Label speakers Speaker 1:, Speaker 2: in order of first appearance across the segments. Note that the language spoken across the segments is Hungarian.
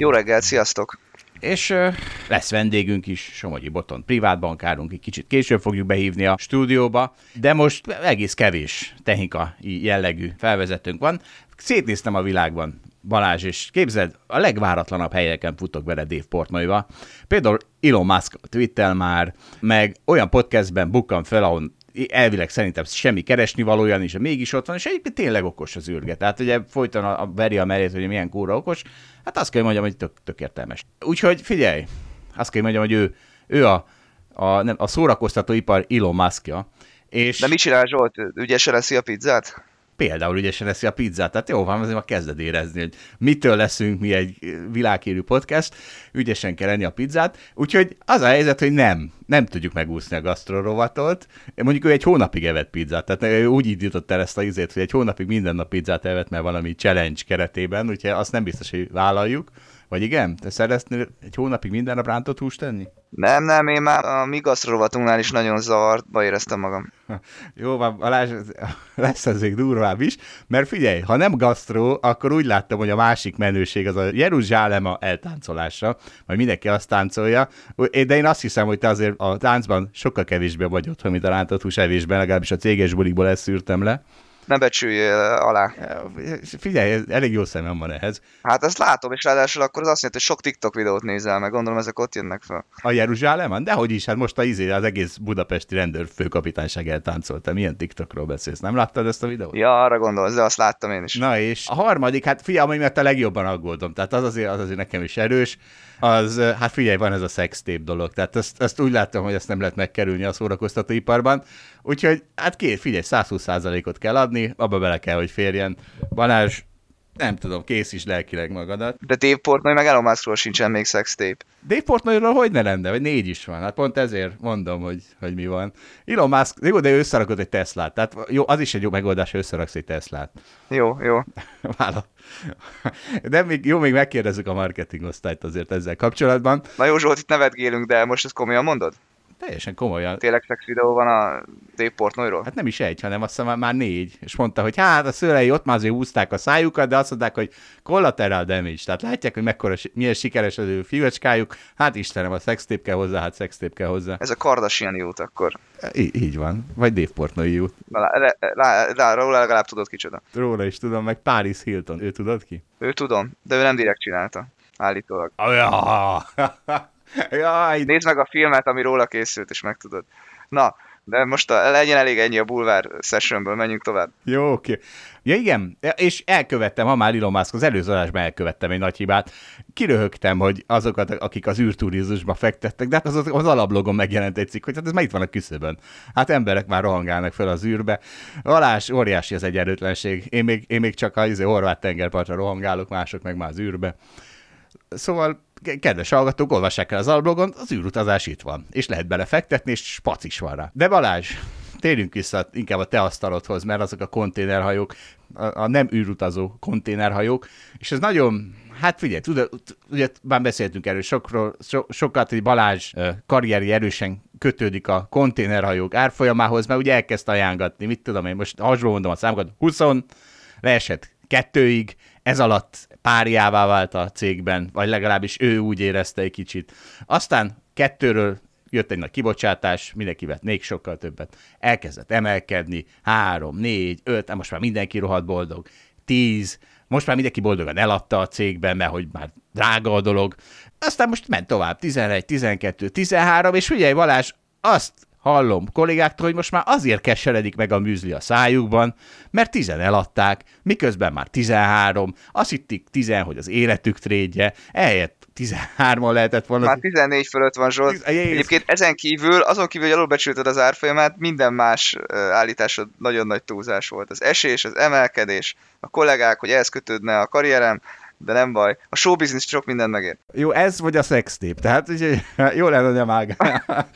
Speaker 1: Jó reggelt, sziasztok!
Speaker 2: És uh, lesz vendégünk is, Somogyi Boton privátbankárunk, egy kicsit később fogjuk behívni a stúdióba, de most egész kevés technikai jellegű felvezetőnk van. Szétnéztem a világban, Balázs, és képzeld, a legváratlanabb helyeken futok vele Dave Portnoyba. Például Elon Musk Twitter már, meg olyan podcastben bukkan fel, ahol elvileg szerintem semmi keresni valója de mégis ott van, és egyébként tényleg okos az űrge. Tehát ugye folyton a, a veri a merét, hogy milyen kóra okos, hát azt kell mondjam, hogy tök, tök értelmes. Úgyhogy figyelj, azt kell mondjam, hogy ő, ő a, a, nem, a szórakoztatóipar Elon Muskja. És...
Speaker 1: De mit csinál Zsolt? Ügyesen leszi a pizzát?
Speaker 2: Például ügyesen leszi a pizzát. Tehát jó van, azért már kezded érezni, hogy mitől leszünk mi egy világhírű podcast, ügyesen kell lenni a pizzát. Úgyhogy az a helyzet, hogy nem, nem tudjuk megúszni a gasztrorovatot. Mondjuk ő egy hónapig evett pizzát, tehát ő úgy indított el ezt a izét, hogy egy hónapig minden nap pizzát evett, mert valami challenge keretében, úgyhogy azt nem biztos, hogy vállaljuk. Vagy igen? Te szeretnél egy hónapig minden nap rántott húst tenni?
Speaker 1: Nem, nem, én már a mi gasztrovatunknál is nagyon zavartba éreztem magam.
Speaker 2: Jó van, Balázs, lesz azért durvább is, mert figyelj, ha nem gasztró, akkor úgy láttam, hogy a másik menőség az a Jeruzsálema eltáncolása, majd mindenki azt táncolja, de én azt hiszem, hogy te azért a táncban sokkal kevésbé vagy otthon, mint a rántott hús evésben, legalábbis a céges bulikból ezt szűrtem le
Speaker 1: ne becsülj alá.
Speaker 2: Figyelj, elég jó szemem van ehhez.
Speaker 1: Hát ezt látom, és ráadásul akkor az azt jelenti, hogy sok TikTok videót nézel meg, gondolom ezek ott jönnek fel.
Speaker 2: A Jeruzsálemen? Dehogy is, hát most a izé, az egész budapesti rendőr főkapitányság eltáncolta. Milyen TikTokról beszélsz? Nem láttad ezt a videót?
Speaker 1: Ja, arra gondolsz, de azt láttam én is.
Speaker 2: Na és a harmadik, hát figyelj, ami mert a legjobban aggódom, tehát az azért, az azért nekem is erős, az, hát figyelj, van ez a sextape dolog, tehát ezt, ezt úgy láttam, hogy ezt nem lehet megkerülni a szórakoztatóiparban, úgyhogy hát két, figyelj, 120%-ot kell adni, abba bele kell, hogy férjen. Balázs, nem tudom, kész is lelkileg magadat.
Speaker 1: De Dave Portnoy meg Elon Muskról sincsen még sextape.
Speaker 2: Dave Portnoyról hogy ne lenne? Vagy négy is van. Hát pont ezért mondom, hogy, hogy mi van. Elon Musk, jó, de ő összerakott egy Teslát. Tehát jó, az is egy jó megoldás, hogy összeraksz egy Teslát.
Speaker 1: Jó, jó.
Speaker 2: Vála. De még, jó, még megkérdezzük a marketing osztályt azért ezzel kapcsolatban.
Speaker 1: Na jó, Zsolt, itt nevetgélünk, de most ezt komolyan mondod?
Speaker 2: Teljesen komolyan.
Speaker 1: Tényleg szex videó van a Dave Portnoyról?
Speaker 2: Hát nem is egy, hanem azt hiszem már négy. És mondta, hogy hát a szőlei ott már azért húzták a szájukat, de azt mondták, hogy collateral damage. Tehát látják, hogy mekkora, milyen sikeres az ő fiúcskájuk. Hát Istenem, a szextép kell hozzá, hát szextép kell hozzá.
Speaker 1: Ez a Kardashian jut akkor.
Speaker 2: Í- így van. Vagy Dave Portnoy jut.
Speaker 1: Na, róla legalább tudod kicsoda.
Speaker 2: Róla is tudom, meg Paris Hilton. Ő tudod ki?
Speaker 1: Ő tudom, de ő nem direkt csinálta. Állítólag.
Speaker 2: Oh, ja.
Speaker 1: Jaj. Nézd meg a filmet, ami róla készült, és megtudod. Na, de most a, legyen elég ennyi a bulvár sessionből, menjünk tovább.
Speaker 2: Jó, oké. Ja igen, és elkövettem, ha már Elon Musk, az előző adásban elkövettem egy nagy hibát. Kiröhögtem, hogy azokat, akik az űrturizmusba fektettek, de hát az, az alablogon megjelent egy cikk, hogy hát ez már itt van a küszöbön. Hát emberek már rohangálnak fel az űrbe. Alás, óriási az egyenlőtlenség. Én még, én még csak a izé, horvát tengerpartra rohangálok, mások meg már az űrbe. Szóval kedves hallgatók, olvassák el az alblogon, az űrutazás itt van, és lehet belefektetni, és spac is van rá. De Balázs, térjünk vissza inkább a te asztalodhoz, mert azok a konténerhajók, a, a nem űrutazó konténerhajók, és ez nagyon, hát figyelj, tudod, ugye már beszéltünk erről sokról, so, sokat, hogy Balázs karrieri erősen kötődik a konténerhajók árfolyamához, mert ugye elkezd ajángatni, mit tudom én, most hasonló mondom a számokat, 20, leesett kettőig, ez alatt párjává vált a cégben, vagy legalábbis ő úgy érezte egy kicsit. Aztán kettőről jött egy nagy kibocsátás, mindenki vett még sokkal többet. Elkezdett emelkedni, három, négy, öt, most már mindenki rohadt boldog, tíz, most már mindenki boldogan eladta a cégben, mert hogy már drága a dolog. Aztán most ment tovább, 11, 12, 13, és figyelj Valás, azt hallom kollégáktól, hogy most már azért keseredik meg a műzli a szájukban, mert tizen eladták, miközben már 13, azt hittik 10, hogy az életük trédje, eljött 13-on lehetett volna.
Speaker 1: Már 14 fölött van Zsolt. Tiz... Egyébként ezen kívül, azon kívül, hogy alulbecsülted az árfolyamát, minden más állításod nagyon nagy túlzás volt. Az esés, az emelkedés, a kollégák, hogy ehhez kötődne a karrierem, de nem baj. A show business sok mindent megér.
Speaker 2: Jó, ez vagy a szextép, tehát ugye, jó lenne, a mág.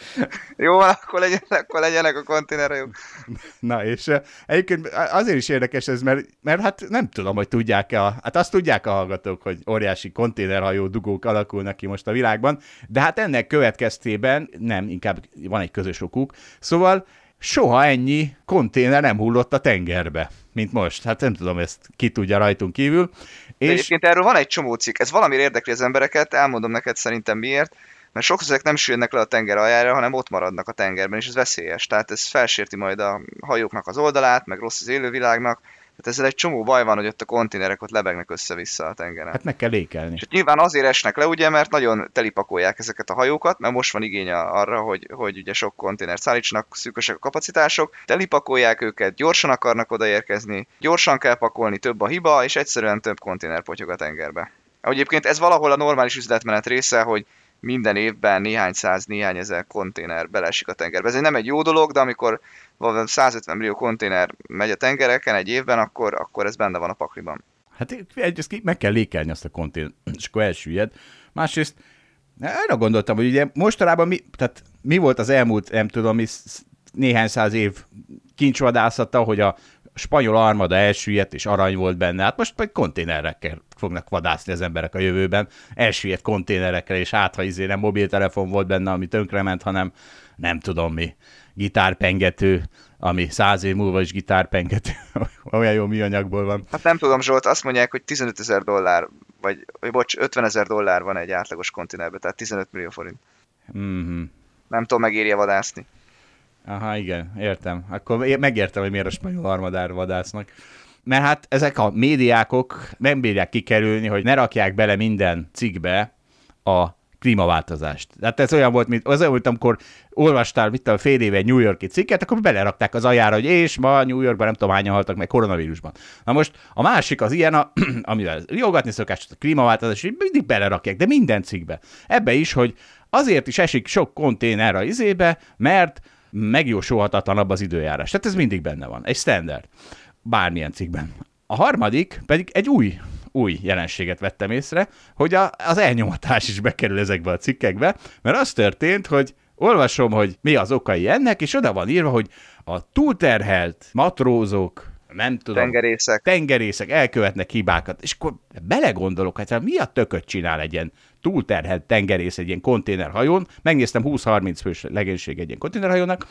Speaker 1: jó, akkor legyenek, akkor legyenek a konténerhajók.
Speaker 2: Na, és egyébként azért is érdekes ez, mert, mert hát nem tudom, hogy tudják-e, a, hát azt tudják a hallgatók, hogy óriási konténerhajó dugók alakulnak ki most a világban, de hát ennek következtében nem, inkább van egy közös okuk, szóval soha ennyi konténer nem hullott a tengerbe, mint most. Hát nem tudom, ezt ki tudja rajtunk kívül.
Speaker 1: És... Egyébként erről van egy csomó cikk, ez valamire érdekli az embereket, elmondom neked szerintem miért, mert sokszor ezek nem süllyednek le a tenger aljára, hanem ott maradnak a tengerben, és ez veszélyes. Tehát ez felsérti majd a hajóknak az oldalát, meg rossz az élővilágnak, tehát ezzel egy csomó baj van, hogy ott a konténerek ott lebegnek össze-vissza a tengeren.
Speaker 2: Hát meg kell lékelni.
Speaker 1: És nyilván azért esnek le, ugye, mert nagyon telipakolják ezeket a hajókat, mert most van igény arra, hogy, hogy ugye sok konténer szállítsanak, szűkösek a kapacitások, telipakolják őket, gyorsan akarnak odaérkezni, gyorsan kell pakolni, több a hiba, és egyszerűen több konténer potyog a tengerbe. Egyébként ez valahol a normális üzletmenet része, hogy minden évben néhány száz, néhány ezer konténer belesik a tengerbe. Ez nem egy jó dolog, de amikor 150 millió konténer megy a tengereken egy évben, akkor, akkor ez benne van a pakliban.
Speaker 2: Hát egyrészt meg kell lékelni azt a konténert, és akkor elsüllyed. Másrészt arra gondoltam, hogy ugye mostanában mi, tehát mi volt az elmúlt, nem tudom, mi néhány száz év kincsvadászata, hogy a spanyol armada elsüllyedt, és arany volt benne. Hát most majd konténerekkel fognak vadászni az emberek a jövőben. Elsüllyedt konténerekkel, és hát, ha izé nem mobiltelefon volt benne, ami tönkrement, hanem nem tudom mi, gitárpengető, ami száz év múlva is gitárpengető, olyan jó műanyagból van.
Speaker 1: Hát nem tudom, Zsolt, azt mondják, hogy 15 ezer dollár, vagy, vagy bocs, 50 ezer dollár van egy átlagos konténerben, tehát 15 millió forint. Mm-hmm. Nem tudom, megéri vadászni.
Speaker 2: Aha, igen, értem. Akkor megértem, hogy miért a spanyol armadár vadásznak. Mert hát ezek a médiákok nem bírják kikerülni, hogy ne rakják bele minden cikkbe a klímaváltozást. Tehát ez olyan volt, mint az olyan volt, amikor olvastál mit a fél éve New Yorki cikket, akkor belerakták az ajára, hogy és ma New Yorkban nem tudom hányan haltak meg koronavírusban. Na most a másik az ilyen, a, amivel jogatni szokás, a klímaváltozás, hogy mindig belerakják, de minden cikkbe. Ebbe is, hogy azért is esik sok konténer a izébe, mert megjósolhatatlanabb az időjárás. Tehát ez mindig benne van. Egy standard. Bármilyen cikkben. A harmadik pedig egy új új jelenséget vettem észre, hogy a, az elnyomatás is bekerül ezekbe a cikkekbe, mert az történt, hogy olvasom, hogy mi az okai ennek, és oda van írva, hogy a túlterhelt matrózok, nem tudom,
Speaker 1: tengerészek.
Speaker 2: tengerészek elkövetnek hibákat, és akkor belegondolok, hát mi a tököt csinál egy ilyen túlterhelt tengerész egy ilyen konténerhajón, megnéztem 20-30 fős legénység egy ilyen konténerhajónak,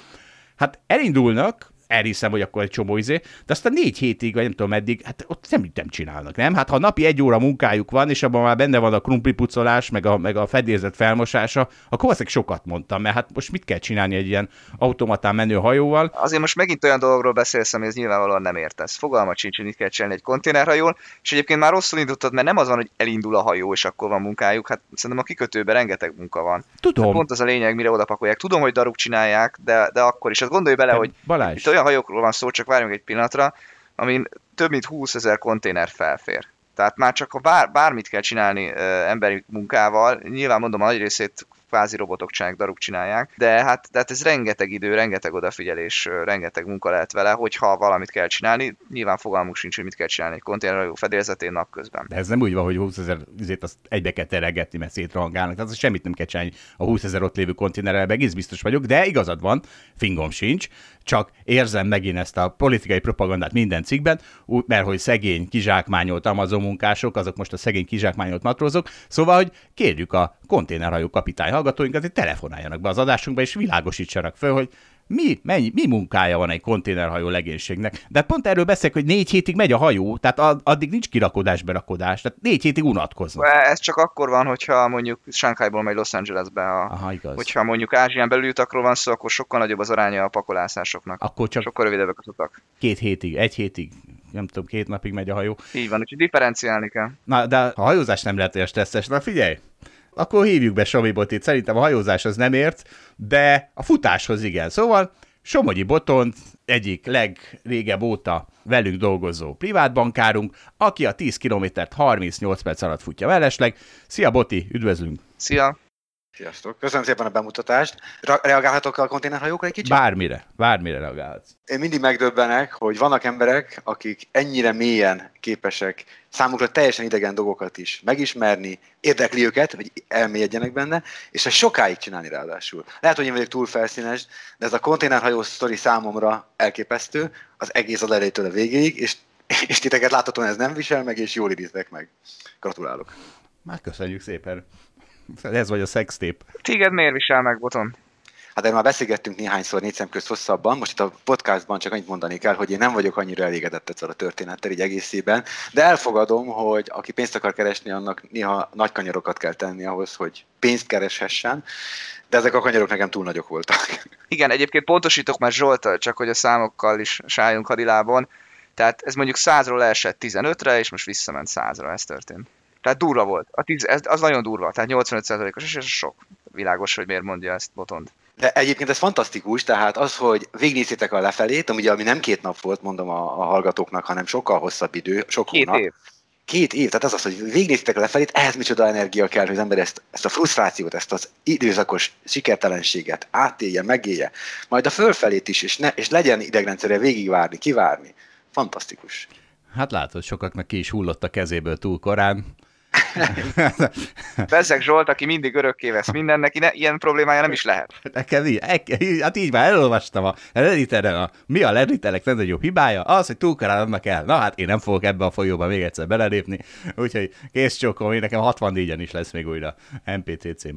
Speaker 2: hát elindulnak, elhiszem, hogy akkor egy csomó izé, de aztán négy hétig, vagy nem tudom meddig, hát ott nem, nem csinálnak, nem? Hát ha napi egy óra munkájuk van, és abban már benne van a krumplipucolás, meg a, meg a fedélzet felmosása, akkor valószínűleg sokat mondtam, mert hát most mit kell csinálni egy ilyen automatán menő hajóval?
Speaker 1: Azért most megint olyan dologról beszélsz, ami ez nyilvánvalóan nem értesz. Fogalmat sincs, hogy mit kell csinálni egy konténerhajón, és egyébként már rosszul indultad, mert nem az van, hogy elindul a hajó, és akkor van munkájuk, hát szerintem a kikötőben rengeteg munka van.
Speaker 2: Tudom. Hát
Speaker 1: pont az a lényeg, mire odapakolják. Tudom, hogy daruk csinálják, de, de akkor is. Hát gondolj bele, hogy
Speaker 2: Balázs.
Speaker 1: itt olyan olyan hajókról van szó, csak várjunk egy pillanatra, amin több mint 20 ezer konténer felfér. Tehát már csak ha bár, bármit kell csinálni ö, emberi munkával, nyilván mondom, a nagy részét kvázi robotok csinálják, daruk csinálják, de hát, de hát ez rengeteg idő, rengeteg odafigyelés, rengeteg munka lehet vele, hogyha valamit kell csinálni, nyilván fogalmuk sincs, hogy mit kell csinálni egy konténerhajó fedélzetén napközben.
Speaker 2: De ez nem úgy van, hogy 20 ezer azért azt egybe kell teregetni, mert szétrangálnak, tehát semmit nem kell csinálni a 20 ezer ott lévő konténerrel, egész biztos vagyok, de igazad van, fingom sincs, csak érzem megint ezt a politikai propagandát minden cikkben, mert hogy szegény, kizsákmányolt Amazon munkások, azok most a szegény kizsákmányolt matrózok, szóval, hogy kérjük a konténerhajó kapitány hallgatóinkat, hogy telefonáljanak be az adásunkba, és világosítsanak föl, hogy mi, mennyi, mi munkája van egy konténerhajó legénységnek. De pont erről beszélek, hogy négy hétig megy a hajó, tehát addig nincs kirakodás, berakodás, tehát négy hétig unatkoznak.
Speaker 1: Ez csak akkor van, hogyha mondjuk Shanghaiból megy Los Angelesbe. A,
Speaker 2: Aha, igaz.
Speaker 1: Hogyha mondjuk Ázsián belül utakról van szó, akkor sokkal nagyobb az aránya a pakolászásoknak.
Speaker 2: Akkor csak
Speaker 1: sokkal rövidebbek az utak.
Speaker 2: Két hétig, egy hétig, nem tudom, két napig megy a hajó.
Speaker 1: Így van, úgyhogy differenciálni kell.
Speaker 2: Na, de a hajózás nem lehet olyan stresszes. Na figyelj, akkor hívjuk be Somi Botit. Szerintem a hajózás az nem ért, de a futáshoz igen. Szóval Somogyi Botont egyik legrégebb óta velünk dolgozó privátbankárunk, aki a 10 kilométert 38 perc alatt futja mellesleg. Szia Boti, üdvözlünk!
Speaker 1: Szia!
Speaker 3: Sziasztok! Köszönöm szépen a bemutatást. Reagálhatok a konténerhajókra egy kicsit?
Speaker 2: Bármire, bármire reagálhatsz.
Speaker 3: Én mindig megdöbbenek, hogy vannak emberek, akik ennyire mélyen képesek számukra teljesen idegen dolgokat is megismerni, érdekli őket, hogy elmélyedjenek benne, és ezt sokáig csinálni ráadásul. Lehet, hogy én vagyok túl felszínes, de ez a konténerhajó sztori számomra elképesztő, az egész az elejétől a végéig, és, és titeket láthatóan ez nem visel meg, és jól idéztek meg. Gratulálok.
Speaker 2: Már köszönjük szépen. Ez vagy a sextép.
Speaker 1: Téged miért visel meg, Boton?
Speaker 3: Hát erről már beszélgettünk néhányszor négy szem közt hosszabban, most itt a podcastban csak annyit mondani kell, hogy én nem vagyok annyira elégedett ezzel a történettel így egészében, de elfogadom, hogy aki pénzt akar keresni, annak néha nagy kanyarokat kell tenni ahhoz, hogy pénzt kereshessen, de ezek a kanyarok nekem túl nagyok voltak.
Speaker 1: Igen, egyébként pontosítok már Zsoltal, csak hogy a számokkal is sáljunk hadilában. Tehát ez mondjuk 100-ról leesett 15-re, és most visszament 100-ra, ez történt. Tehát durva volt. A tíz, ez, az nagyon durva, tehát 85%-os, és ez sok. Világos, hogy miért mondja ezt Botond.
Speaker 3: De egyébként ez fantasztikus, tehát az, hogy végignéztétek a lefelét, ami, ami nem két nap volt, mondom a, a hallgatóknak, hanem sokkal hosszabb idő, sok
Speaker 1: Két
Speaker 3: hónap.
Speaker 1: év.
Speaker 3: Két év, tehát az az, hogy végignéztétek a lefelét, ehhez micsoda energia kell, hogy az ember ezt, ezt a frusztrációt, ezt az időszakos sikertelenséget átélje, megélje, majd a fölfelét is, és, ne, és legyen idegrendszerre végigvárni, kivárni. Fantasztikus.
Speaker 2: Hát látod, sokaknak ki is hullott a kezéből túl korán.
Speaker 1: Bezzeg Zsolt, aki mindig örökké vesz minden, neki ne, ilyen problémája nem is lehet.
Speaker 2: Nekem így, e- hát így már elolvastam a Redditeren, a, mi a Redditelek legnagyobb hibája? Az, hogy túl adnak el. Na hát én nem fogok ebbe a folyóba még egyszer belelépni, úgyhogy kész csókom, én nekem 64-en is lesz még újra MPCC-m.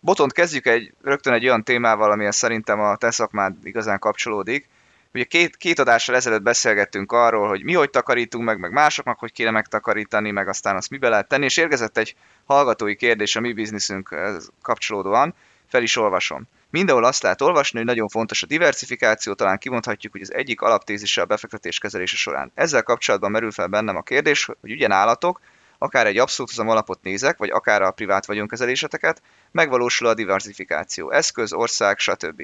Speaker 1: Botont kezdjük egy, rögtön egy olyan témával, amihez szerintem a te szakmád igazán kapcsolódik. Ugye két, két adással ezelőtt beszélgettünk arról, hogy mi hogy takarítunk meg, meg másoknak hogy kéne megtakarítani, meg aztán azt mibe lehet tenni, és érkezett egy hallgatói kérdés a mi bizniszünk kapcsolódóan, fel is olvasom. Mindenhol azt lehet olvasni, hogy nagyon fontos a diversifikáció, talán kimondhatjuk, hogy az egyik alaptézise a befektetés kezelése során. Ezzel kapcsolatban merül fel bennem a kérdés, hogy ugye nálatok, akár egy abszolút alapot nézek, vagy akár a privát vagyonkezeléseteket, megvalósul a diversifikáció, eszköz, ország, stb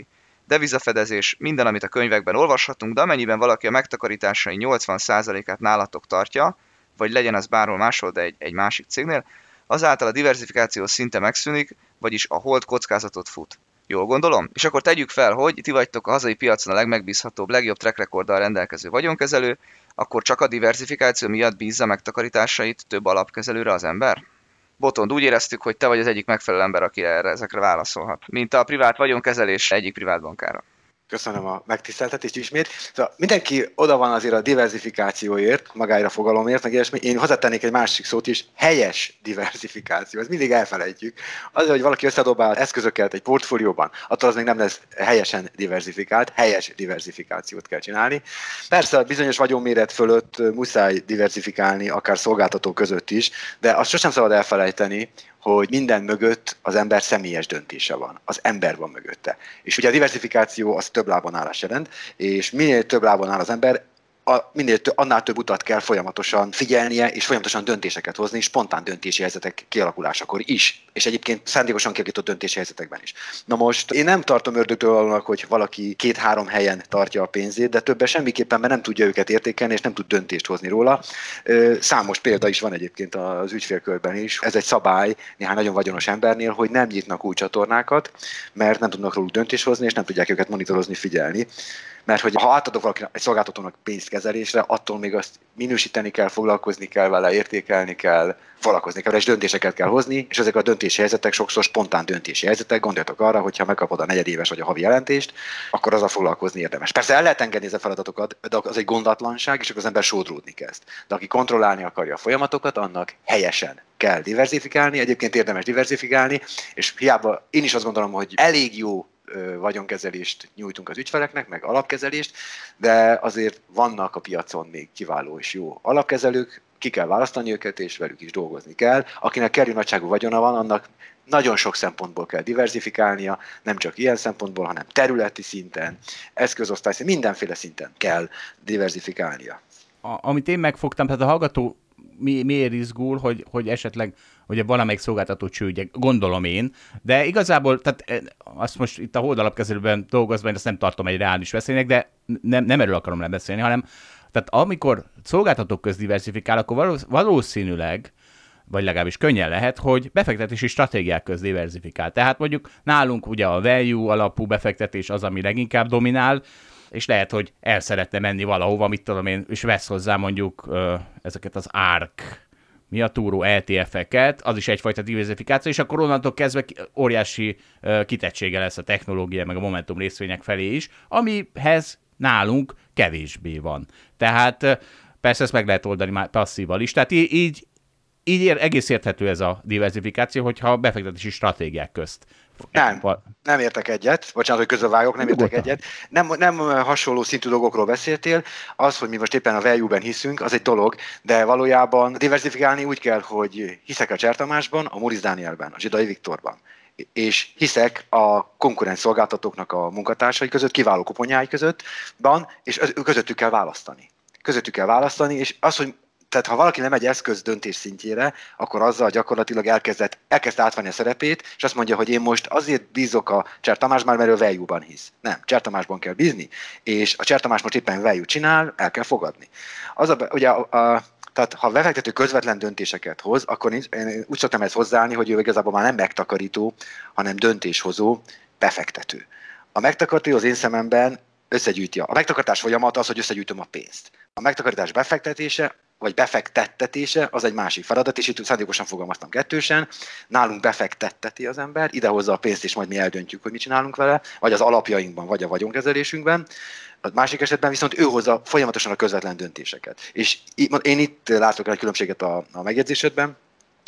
Speaker 1: devizafedezés, minden, amit a könyvekben olvashatunk, de amennyiben valaki a megtakarításai 80%-át nálatok tartja, vagy legyen az bárhol máshol, de egy, egy másik cégnél, azáltal a diversifikáció szinte megszűnik, vagyis a hold kockázatot fut. Jól gondolom? És akkor tegyük fel, hogy ti vagytok a hazai piacon a legmegbízhatóbb, legjobb track recorddal rendelkező vagyonkezelő, akkor csak a diversifikáció miatt bízza megtakarításait több alapkezelőre az ember? Botond, úgy éreztük, hogy te vagy az egyik megfelelő ember, aki erre ezekre válaszolhat. Mint a privát vagyonkezelés egyik privát bankára.
Speaker 3: Köszönöm a megtiszteltetést ismét. Szóval mindenki oda van azért a diversifikációért, magára fogalomért, meg ilyesmi. Én hozzátennék egy másik szót is, helyes diversifikáció. Ez mindig elfelejtjük. Az, hogy valaki összedobál eszközöket egy portfólióban, attól az még nem lesz helyesen diversifikált, helyes diversifikációt kell csinálni. Persze a bizonyos vagyonméret fölött muszáj diversifikálni, akár szolgáltató között is, de azt sosem szabad elfelejteni, hogy minden mögött az ember személyes döntése van. Az ember van mögötte. És ugye a diversifikáció az több lábon állás jelent, és minél több lábon áll az ember, a, minél több, annál több utat kell folyamatosan figyelnie, és folyamatosan döntéseket hozni, spontán döntési helyzetek kialakulásakor is, és egyébként szándékosan kialakított döntési helyzetekben is. Na most én nem tartom ördögtől annak, hogy valaki két-három helyen tartja a pénzét, de többen semmiképpen, mert nem tudja őket értékelni, és nem tud döntést hozni róla. Számos példa is van egyébként az ügyfélkörben is. Ez egy szabály néhány nagyon vagyonos embernél, hogy nem nyitnak új csatornákat, mert nem tudnak róluk döntést hozni, és nem tudják őket monitorozni, figyelni mert hogy ha átadok valakinek egy szolgáltatónak pénzkezelésre, attól még azt minősíteni kell, foglalkozni kell vele, értékelni kell, foglalkozni kell, és döntéseket kell hozni, és ezek a döntési helyzetek sokszor spontán döntési helyzetek. Gondoljatok arra, hogy ha megkapod a negyedéves vagy a havi jelentést, akkor az a foglalkozni érdemes. Persze el lehet engedni a feladatokat, de az egy gondatlanság, és akkor az ember sódródni kezd. De aki kontrollálni akarja a folyamatokat, annak helyesen kell diversifikálni, egyébként érdemes diversifikálni, és hiába én is azt gondolom, hogy elég jó vagyonkezelést nyújtunk az ügyfeleknek, meg alapkezelést, de azért vannak a piacon még kiváló és jó alapkezelők, ki kell választani őket, és velük is dolgozni kell. Akinek kerül nagyságú vagyona van, annak nagyon sok szempontból kell diversifikálnia, nem csak ilyen szempontból, hanem területi szinten, eszközosztály szinten, mindenféle szinten kell diversifikálnia.
Speaker 2: A, amit én megfogtam, tehát a hallgató mi, miért izgul, hogy, hogy esetleg hogy valamelyik szolgáltató csődje, gondolom én, de igazából, tehát eh, azt most itt a holdalapkezelőben dolgozva, én ezt nem tartom egy reális veszélynek, de nem, nem erről akarom lebeszélni, hanem tehát amikor szolgáltatók köz diversifikál, akkor valószínűleg vagy legalábbis könnyen lehet, hogy befektetési stratégiák köz diversifikál. Tehát mondjuk nálunk ugye a value alapú befektetés az, ami leginkább dominál, és lehet, hogy el szeretne menni valahova, mit tudom én, és vesz hozzá mondjuk ö, ezeket az ARK mi a túró ETF-eket, az is egyfajta diversifikáció, és akkor onnantól kezdve óriási kitettsége lesz a technológia, meg a Momentum részvények felé is, amihez nálunk kevésbé van. Tehát persze ezt meg lehet oldani már passzíval is. Tehát így, így ér, egész érthető ez a diversifikáció, hogyha befektetési stratégiák közt.
Speaker 3: Nem, nem értek egyet, bocsánat, hogy közbevágok, nem értek egyet. Nem, nem hasonló szintű dolgokról beszéltél. Az, hogy mi most éppen a value-ben hiszünk, az egy dolog, de valójában diversifikálni úgy kell, hogy hiszek a Csertamásban, a Moriz Danielben, a Zsidai Viktorban és hiszek a konkurens szolgáltatóknak a munkatársai között, kiváló kuponjái között van, és közöttük kell választani. Közöttük kell választani, és az, hogy tehát ha valaki nem egy eszköz döntés szintjére, akkor azzal gyakorlatilag elkezdett, elkezdte átvenni a szerepét, és azt mondja, hogy én most azért bízok a Cser Tamás már, mert ő value hisz. Nem, Cser Tamásban kell bízni, és a Cser Tamás most éppen value csinál, el kell fogadni. Az a, ugye a, a tehát ha befektető közvetlen döntéseket hoz, akkor nincs, én úgy szoktam ezt hozzáállni, hogy ő igazából már nem megtakarító, hanem döntéshozó befektető. A megtakarító az én szememben összegyűjti. A megtakarítás folyamat az, hogy összegyűjtöm a pénzt. A megtakarítás befektetése vagy befektettetése, az egy másik feladat, és itt szándékosan fogalmaztam kettősen. Nálunk befektetteti az ember, idehozza a pénzt, és majd mi eldöntjük, hogy mit csinálunk vele, vagy az alapjainkban, vagy a vagyonkezelésünkben. A másik esetben viszont ő hozza folyamatosan a közvetlen döntéseket. És én itt látok egy különbséget a, a megjegyzésedben,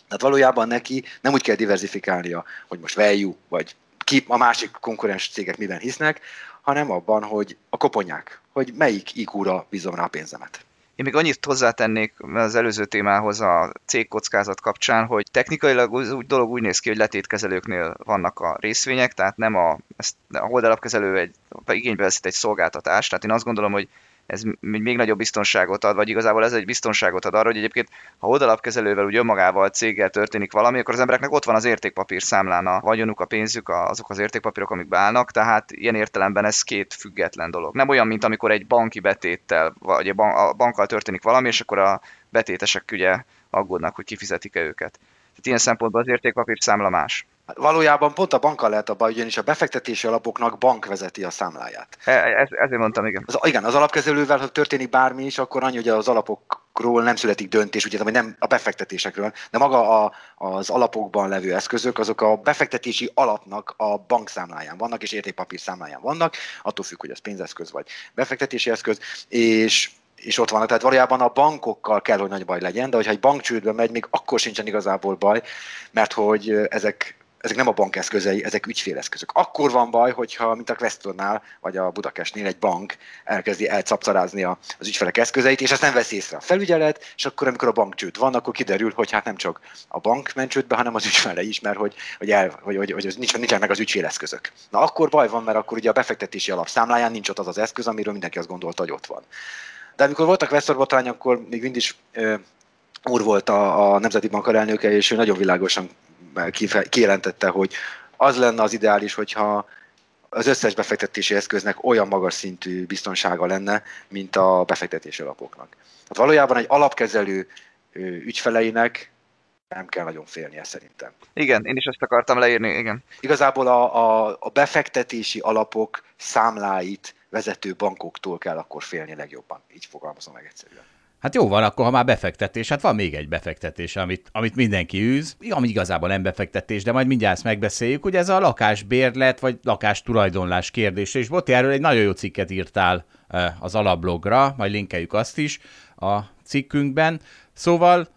Speaker 3: tehát valójában neki nem úgy kell diversifikálnia, hogy most value, vagy ki a másik konkurens cégek miben hisznek, hanem abban, hogy a koponyák, hogy melyik IQ-ra bízom rá a pénzemet.
Speaker 1: Én még annyit hozzátennék az előző témához a cégkockázat kapcsán, hogy technikailag úgy, dolog úgy néz ki, hogy letétkezelőknél vannak a részvények, tehát nem a, ezt, a holdalapkezelő egy, igénybe veszik egy szolgáltatást, tehát én azt gondolom, hogy ez még nagyobb biztonságot ad, vagy igazából ez egy biztonságot ad arra, hogy egyébként ha oldalapkezelővel úgy önmagával céggel történik valami, akkor az embereknek ott van az értékpapír számlán a vagyonuk, a pénzük, azok az értékpapírok, amik beállnak, tehát ilyen értelemben ez két független dolog. Nem olyan, mint amikor egy banki betéttel, vagy a bankkal történik valami, és akkor a betétesek ugye aggódnak, hogy kifizetik-e őket. Tehát ilyen szempontból az értékpapír számla más.
Speaker 3: Hát valójában pont a bankkal lehet a baj, ugyanis a befektetési alapoknak bank vezeti a számláját.
Speaker 1: E, ez, ezért mondtam, igen.
Speaker 3: Az, igen, az alapkezelővel, ha történik bármi is, akkor annyi, hogy az alapokról nem születik döntés, ugye, vagy nem a befektetésekről, de maga a, az alapokban levő eszközök, azok a befektetési alapnak a bankszámláján vannak, és értékpapír számláján vannak, attól függ, hogy az pénzeszköz vagy befektetési eszköz, és és ott vannak. Tehát valójában a bankokkal kell, hogy nagy baj legyen, de hogyha egy bank csődbe megy, még akkor sincsen igazából baj, mert hogy ezek ezek nem a bank eszközei, ezek ügyféleszközök. Akkor van baj, hogyha, mint a Questornál, vagy a Budakesnél egy bank elkezdi elcapcarázni az ügyfelek eszközeit, és ezt nem vesz észre a felügyelet, és akkor, amikor a bank csőd van, akkor kiderül, hogy hát nem csak a bank ment csődbe, hanem az ügyfele is, mert hogy, hogy, el, hogy, hogy, hogy nincs, nincsen meg az ügyféleszközök. Na akkor baj van, mert akkor ugye a befektetési alapszámláján nincs ott az az eszköz, amiről mindenki azt gondolta, hogy ott van. De amikor voltak Vesztor akkor még mindig is úr volt a, a Nemzeti Bank elnöke, és ő nagyon világosan kijelentette, hogy az lenne az ideális, hogyha az összes befektetési eszköznek olyan magas szintű biztonsága lenne, mint a befektetési alapoknak. Hát valójában egy alapkezelő ügyfeleinek nem kell nagyon félnie szerintem.
Speaker 1: Igen, én is ezt akartam leírni, igen.
Speaker 3: Igazából a, a, a befektetési alapok számláit vezető bankoktól kell akkor félni legjobban. Így fogalmazom meg egyszerűen.
Speaker 2: Hát jó van, akkor ha már befektetés, hát van még egy befektetés, amit, amit mindenki űz, ami igazából nem befektetés, de majd mindjárt ezt megbeszéljük, ugye ez a lakásbérlet vagy lakás tulajdonlás kérdése, és Boti, erről egy nagyon jó cikket írtál az alablogra, majd linkeljük azt is a cikkünkben. Szóval,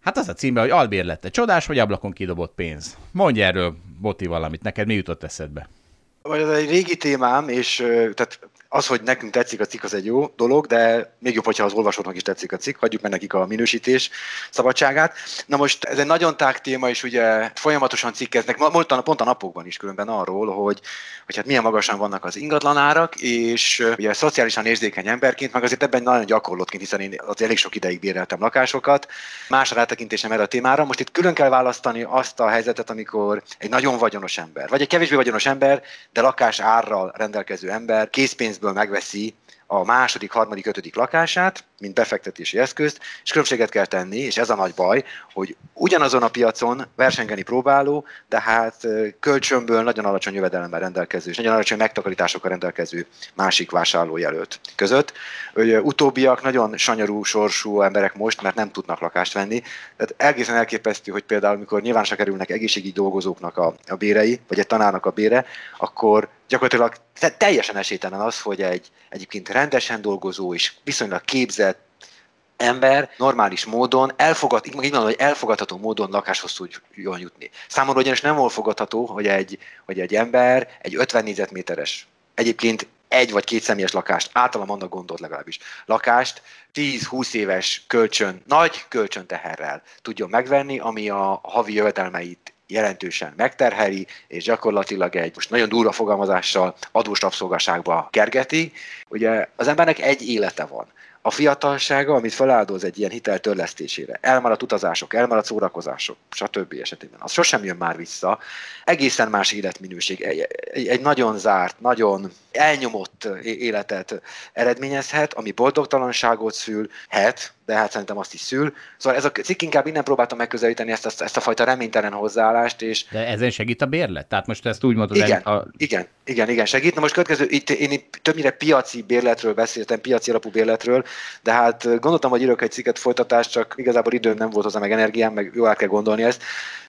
Speaker 2: hát az a címe, hogy albérlete csodás, vagy ablakon kidobott pénz. Mondj erről, Boti, valamit, neked mi jutott eszedbe?
Speaker 3: Ez egy régi témám, és tehát az, hogy nekünk tetszik a cikk, az egy jó dolog, de még jobb, hogyha az olvasóknak is tetszik a cikk, hagyjuk meg nekik a minősítés szabadságát. Na most ez egy nagyon tág téma, és ugye folyamatosan cikkeznek, pont a, pont a napokban is különben arról, hogy, hogy hát milyen magasan vannak az ingatlanárak, és ugye szociálisan érzékeny emberként, meg azért ebben nagyon gyakorlottként, hiszen én az elég sok ideig béreltem lakásokat, más rátekintésem erre a témára. Most itt külön kell választani azt a helyzetet, amikor egy nagyon vagyonos ember, vagy egy kevésbé vagyonos ember, de lakás árral rendelkező ember készpénzből megveszi a második, harmadik, ötödik lakását, mint befektetési eszközt, és különbséget kell tenni, és ez a nagy baj, hogy ugyanazon a piacon versengeni próbáló, de hát kölcsönből nagyon alacsony jövedelemmel rendelkező, és nagyon alacsony megtakarításokkal rendelkező másik vásárlójelölt között. Hogy utóbbiak nagyon sanyarú sorsú emberek most, mert nem tudnak lakást venni. Tehát egészen elképesztő, hogy például, amikor nyilvánosra kerülnek egészségügyi dolgozóknak a, a bérei, vagy egy tanárnak a bére, akkor gyakorlatilag teljesen esélytelen az, hogy egy egyébként rendesen dolgozó és viszonylag képzett ember normális módon, elfogad, így mondom, hogy elfogadható módon lakáshoz tudjon jutni. Számomra ugyanis nem volt fogadható, hogy egy, hogy egy ember egy 50 négyzetméteres, egyébként egy vagy két személyes lakást, általam annak gondolt legalábbis, lakást 10-20 éves kölcsön, nagy kölcsönteherrel tudjon megvenni, ami a havi jövedelmeit jelentősen megterheli, és gyakorlatilag egy, most nagyon durva fogalmazással adós rabszolgaságba kergeti. Ugye az embernek egy élete van a fiatalsága, amit feláldoz egy ilyen hitel törlesztésére, elmaradt utazások, elmaradt szórakozások, stb. esetében, az sosem jön már vissza. Egészen más életminőség, egy, egy, egy nagyon zárt, nagyon elnyomott életet eredményezhet, ami boldogtalanságot szülhet, de hát szerintem azt is szül. Szóval ez a cikk inkább innen próbáltam megközelíteni ezt, ezt, ezt a fajta reménytelen hozzáállást. És...
Speaker 2: De ezen segít a bérlet? Tehát most ezt úgy mondod,
Speaker 3: igen,
Speaker 2: a...
Speaker 3: igen, igen, igen, segít. Na most következő, itt én itt többnyire piaci bérletről beszéltem, piaci alapú bérletről, de hát gondoltam, hogy írok egy cikket folytatást, csak igazából időm nem volt hozzá, meg energiám, meg jól el kell gondolni ezt.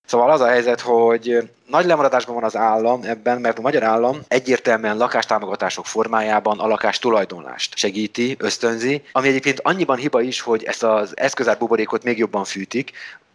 Speaker 3: Szóval az a helyzet, hogy nagy lemaradásban van az állam ebben, mert a magyar állam egyértelműen lakástámogatások formájában a lakás tulajdonlást segíti, ösztönzi, ami egyébként annyiban hiba is, hogy ezt az eszközár buborékot még jobban fűtik,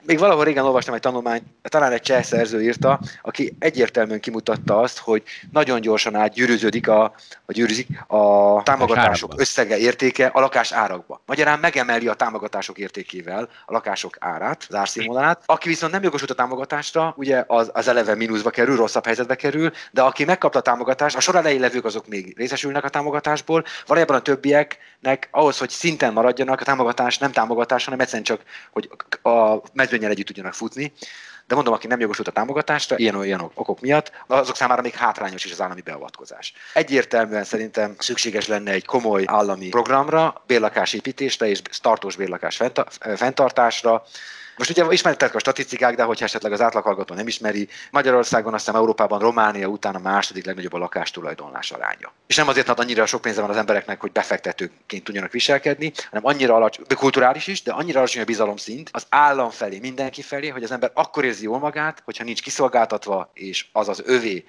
Speaker 3: még valahol régen olvastam egy tanulmány, talán egy cseh szerző írta, aki egyértelműen kimutatta azt, hogy nagyon gyorsan átgyűrűződik a, a, gyűrűzik a támogatások összege, értéke a lakás árakba. Magyarán megemeli a támogatások értékével a lakások árát, az árszínvonalát. Aki viszont nem jogosult a támogatásra, ugye az, az eleve mínuszba kerül, rosszabb helyzetbe kerül, de aki megkapta a támogatást, a sor elején levők azok még részesülnek a támogatásból, valójában a többieknek ahhoz, hogy szinten maradjanak, a támogatás nem támogatás, hanem egyszerűen csak, hogy a mezőnyel együtt tudjanak futni. De mondom, aki nem jogosult a támogatásra, ilyen olyan okok miatt, azok számára még hátrányos is az állami beavatkozás. Egyértelműen szerintem szükséges lenne egy komoly állami programra, bérlakásépítésre és tartós bérlakás fenntartásra, most ugye ismertek a statisztikák, de hogyha esetleg az átlaghallgató nem ismeri, Magyarországon, aztán Európában, Románia után a második legnagyobb a lakástulajdonlás aránya. És nem azért, mert annyira sok pénze van az embereknek, hogy befektetőként tudjanak viselkedni, hanem annyira alacsony, kulturális is, de annyira alacsony a bizalomszint az állam felé, mindenki felé, hogy az ember akkor érzi jól magát, hogyha nincs kiszolgáltatva, és az az övé,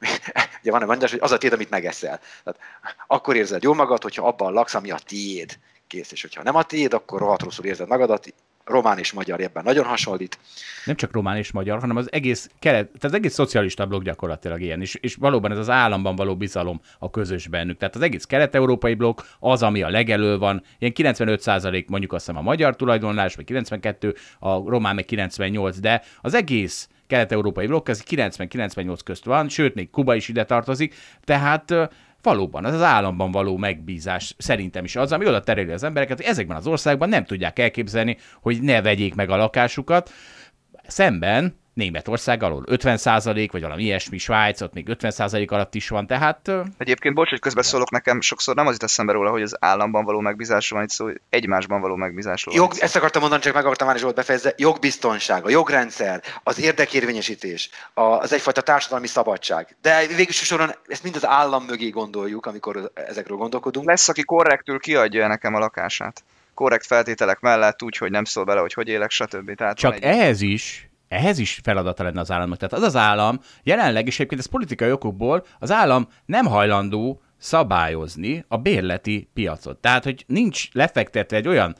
Speaker 3: ugye van egy mondás, hogy az a tiéd, amit megeszel. Tehát akkor érzed jól magad, hogyha abban laksz, ami a tiéd. Kész, és hogyha nem a tiéd, akkor rohadt rosszul érzed magadat, román és magyar ebben nagyon hasonlít.
Speaker 2: Nem csak román és magyar, hanem az egész kelet, tehát az egész szocialista blokk gyakorlatilag ilyen, és, és valóban ez az államban való bizalom a közös bennük. Tehát az egész kelet-európai blokk az, ami a legelő van, ilyen 95% mondjuk azt hiszem a magyar tulajdonlás, vagy 92, a román meg 98, de az egész kelet-európai blokk, ez 90-98 közt van, sőt, még Kuba is ide tartozik, tehát valóban az az államban való megbízás szerintem is az, ami oda tereli az embereket, hogy ezekben az országban nem tudják elképzelni, hogy ne vegyék meg a lakásukat. Szemben Németország alól 50 százalék, vagy valami ilyesmi, Svájc, ott még 50 százalék alatt is van, tehát...
Speaker 1: Egyébként, bocs, hogy közbeszólok nekem, sokszor nem az itt eszembe róla, hogy az államban való megbízásról van itt szó, egymásban való megbízásról
Speaker 3: Jog, ezt akartam mondani, csak meg akartam már is volt befejezve, jogbiztonság, a jogrendszer, az érdekérvényesítés, az egyfajta társadalmi szabadság. De végül soron ezt mind az állam mögé gondoljuk, amikor ezekről gondolkodunk.
Speaker 1: Lesz, aki korrektül kiadja nekem a lakását korrekt feltételek mellett, úgy, hogy nem szól bele, hogy hogy élek, stb.
Speaker 2: Tehát Csak egy... ehhez is ehhez is feladata lenne az államnak. Tehát az az állam, jelenleg, és egyébként ez politikai okokból, az állam nem hajlandó szabályozni a bérleti piacot. Tehát, hogy nincs lefektetve egy olyan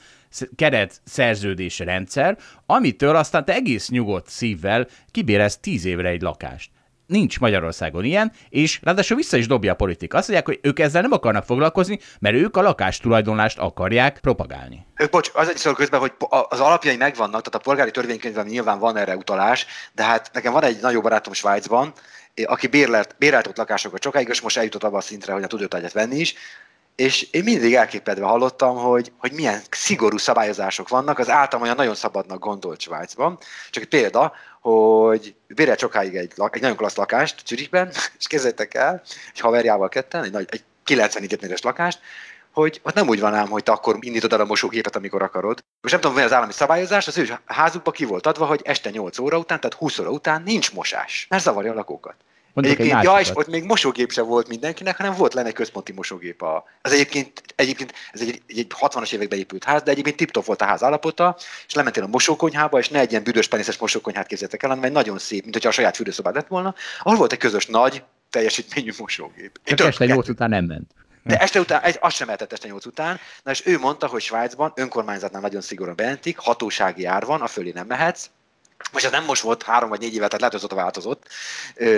Speaker 2: keret szerződés rendszer, amitől aztán te egész nyugodt szívvel kibérez tíz évre egy lakást. Nincs Magyarországon ilyen, és ráadásul vissza is dobja a politika. Azt mondják, hogy ők ezzel nem akarnak foglalkozni, mert ők a lakástulajdonlást akarják propagálni.
Speaker 3: Bocs, az egy szó közben, hogy az alapjai megvannak, tehát a polgári törvénykönyvben nyilván van erre utalás, de hát nekem van egy nagyobb barátom Svájcban, aki bérelt, bérelt ott lakásokat sokáig, és most eljutott abba a szintre, hogy a tudótágyat venni is, és én mindig elképedve hallottam, hogy, hogy milyen szigorú szabályozások vannak, az általam olyan nagyon szabadnak gondolt Svájcban. Csak egy példa, hogy bérelt sokáig egy, egy nagyon klassz lakást Zürichben, és kezdettek el, egy haverjával ketten, egy, nagy, egy 90 négyzetméteres lakást, hogy ott nem úgy van ám, hogy te akkor indítod el a mosógépet, amikor akarod. Most nem tudom, mi az állami szabályozás, az ő házukba ki volt adva, hogy este 8 óra után, tehát 20 óra után nincs mosás, mert zavarja a lakókat. Mondok egyébként, ja, és ott még mosógép sem volt mindenkinek, hanem volt lenne egy központi mosógép. A, az egyébként, egyébként ez egy, egy 60-as években épült ház, de egyébként tip volt a ház állapota, és lementél a mosókonyhába, és ne egy ilyen büdös penészes mosókonyhát képzeltek el, hanem egy nagyon szép, mint hogyha a saját fürdőszobád lett volna, ahol volt egy közös nagy teljesítményű mosógép.
Speaker 2: Csak este 8 után nem ment.
Speaker 3: De este után, egy, azt sem mehetett este 8 után, na és ő mondta, hogy Svájcban önkormányzatnál nagyon szigorúan bejelentik, hatósági ár van, a fölé nem mehetsz, most ez nem most volt, három vagy négy éve, tehát lehet, hogy az változott,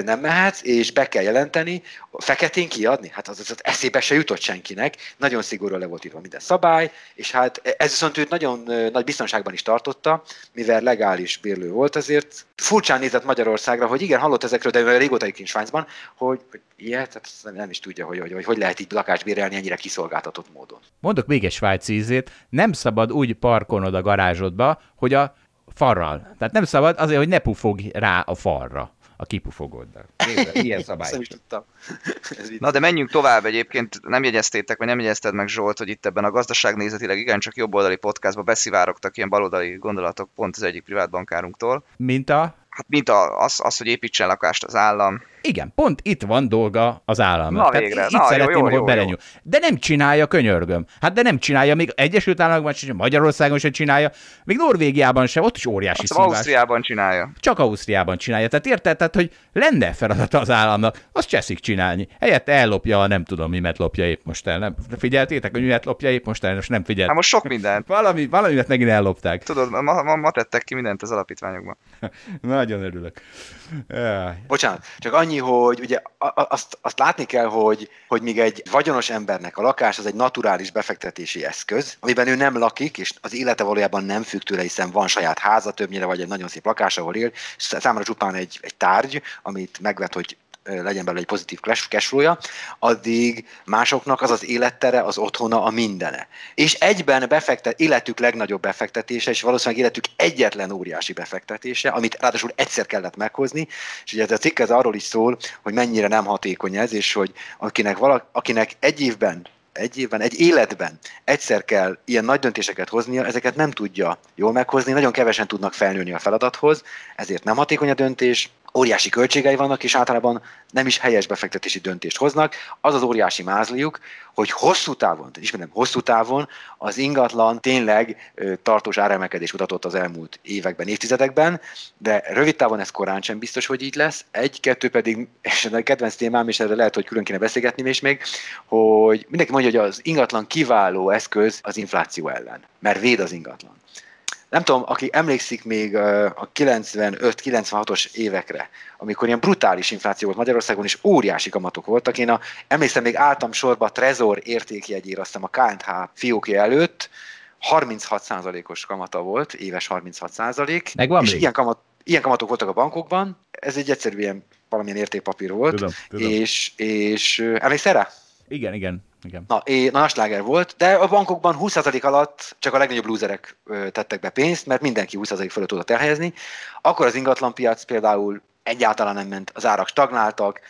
Speaker 3: nem mehetsz, és be kell jelenteni, feketén kiadni, hát az, az eszébe se jutott senkinek, nagyon szigorúan le volt írva minden szabály, és hát ez viszont őt nagyon nagy biztonságban is tartotta, mivel legális bérlő volt, ezért furcsán nézett Magyarországra, hogy igen, hallott ezekről, de régóta egyébként Svájcban, hogy, hogy ilyet, hát nem is tudja, hogy, hogy, hogy, hogy lehet így lakást bérelni ennyire kiszolgáltatott módon.
Speaker 2: Mondok még egy svájci ízét, nem szabad úgy parkolnod a garázsodba, hogy a farral. Tehát nem szabad azért, hogy ne pufog rá a falra a kipufogoddal. Ilyen szabály. Nem is tudtam.
Speaker 1: Na de menjünk tovább egyébként, nem jegyeztétek, vagy nem jegyezted meg Zsolt, hogy itt ebben a gazdaságnézetileg igencsak jobboldali podcastban beszivárogtak ilyen baloldali gondolatok pont az egyik privátbankárunktól.
Speaker 2: Mint a?
Speaker 1: Hát mint a, az, az, hogy építsen lakást az állam,
Speaker 2: igen, pont itt van dolga az államnak.
Speaker 1: Na Tehát végre.
Speaker 2: Itt Na, szeretném, jó, jó, hogy belenyúl. De nem csinálja, könyörgöm. Hát de nem csinálja, még Egyesült Államokban sem, Magyarországon sem csinálja, még Norvégiában sem, ott is óriási
Speaker 1: Azt szívás. Ausztriában csinálja.
Speaker 2: Csak Ausztriában csinálja. Tehát érted, tehát, hogy lenne feladata az államnak, azt cseszik csinálni. Helyette ellopja a nem tudom, mimet lopja épp most el. Nem figyeltétek, hogy mimet lopja épp most el, most nem figyelt.
Speaker 1: Hát most sok mindent.
Speaker 2: Valami, valamimet megint ellopták.
Speaker 1: Tudod, ma, ma, ma tettek ki mindent az alapítványokban.
Speaker 2: Nagyon örülök.
Speaker 3: Bocsánat, csak annyi, hogy ugye azt, azt látni kell, hogy, hogy míg egy vagyonos embernek a lakás az egy naturális befektetési eszköz, amiben ő nem lakik, és az élete valójában nem függ tőle, hiszen van saját háza többnyire, vagy egy nagyon szép lakás, ahol él, számára csupán egy, egy tárgy, amit megvet, hogy legyen belőle egy pozitív cashflow-ja, addig másoknak az az élettere, az otthona, a mindene. És egyben befektet, életük legnagyobb befektetése, és valószínűleg életük egyetlen óriási befektetése, amit ráadásul egyszer kellett meghozni, és ugye ez a cikk ez arról is szól, hogy mennyire nem hatékony ez, és hogy akinek, valak, akinek egy évben egy évben, egy életben egyszer kell ilyen nagy döntéseket hoznia, ezeket nem tudja jól meghozni, nagyon kevesen tudnak felnőni a feladathoz, ezért nem hatékony a döntés, óriási költségei vannak, és általában nem is helyes befektetési döntést hoznak. Az az óriási mázliuk, hogy hosszú távon, ismétlem, hosszú távon az ingatlan tényleg tartós áremelkedés mutatott az elmúlt években, évtizedekben, de rövid távon ez korán sem biztos, hogy így lesz. Egy-kettő pedig, és a kedvenc témám, és erre lehet, hogy külön kéne beszélgetni és még, hogy mindenki mondja, hogy az ingatlan kiváló eszköz az infláció ellen, mert véd az ingatlan nem tudom, aki emlékszik még a 95-96-os évekre, amikor ilyen brutális infláció volt Magyarországon, és óriási kamatok voltak. Én a, emlékszem, még álltam sorba a Trezor értékjegyére, aztán a KNH fiókja előtt, 36%-os kamata volt, éves 36%.
Speaker 2: Megvan
Speaker 3: és
Speaker 2: még?
Speaker 3: Ilyen, kamat, ilyen kamatok voltak a bankokban, ez egy egyszerű ilyen valamilyen értékpapír volt.
Speaker 2: Tudom, tudom.
Speaker 3: És, és emlékszel rá?
Speaker 2: Igen, igen. Igen.
Speaker 3: Na, é, na sláger volt, de a bankokban 20% alatt csak a legnagyobb lúzerek tettek be pénzt, mert mindenki 20% fölött tudott elhelyezni. Akkor az ingatlanpiac például egyáltalán nem ment, az árak stagnáltak,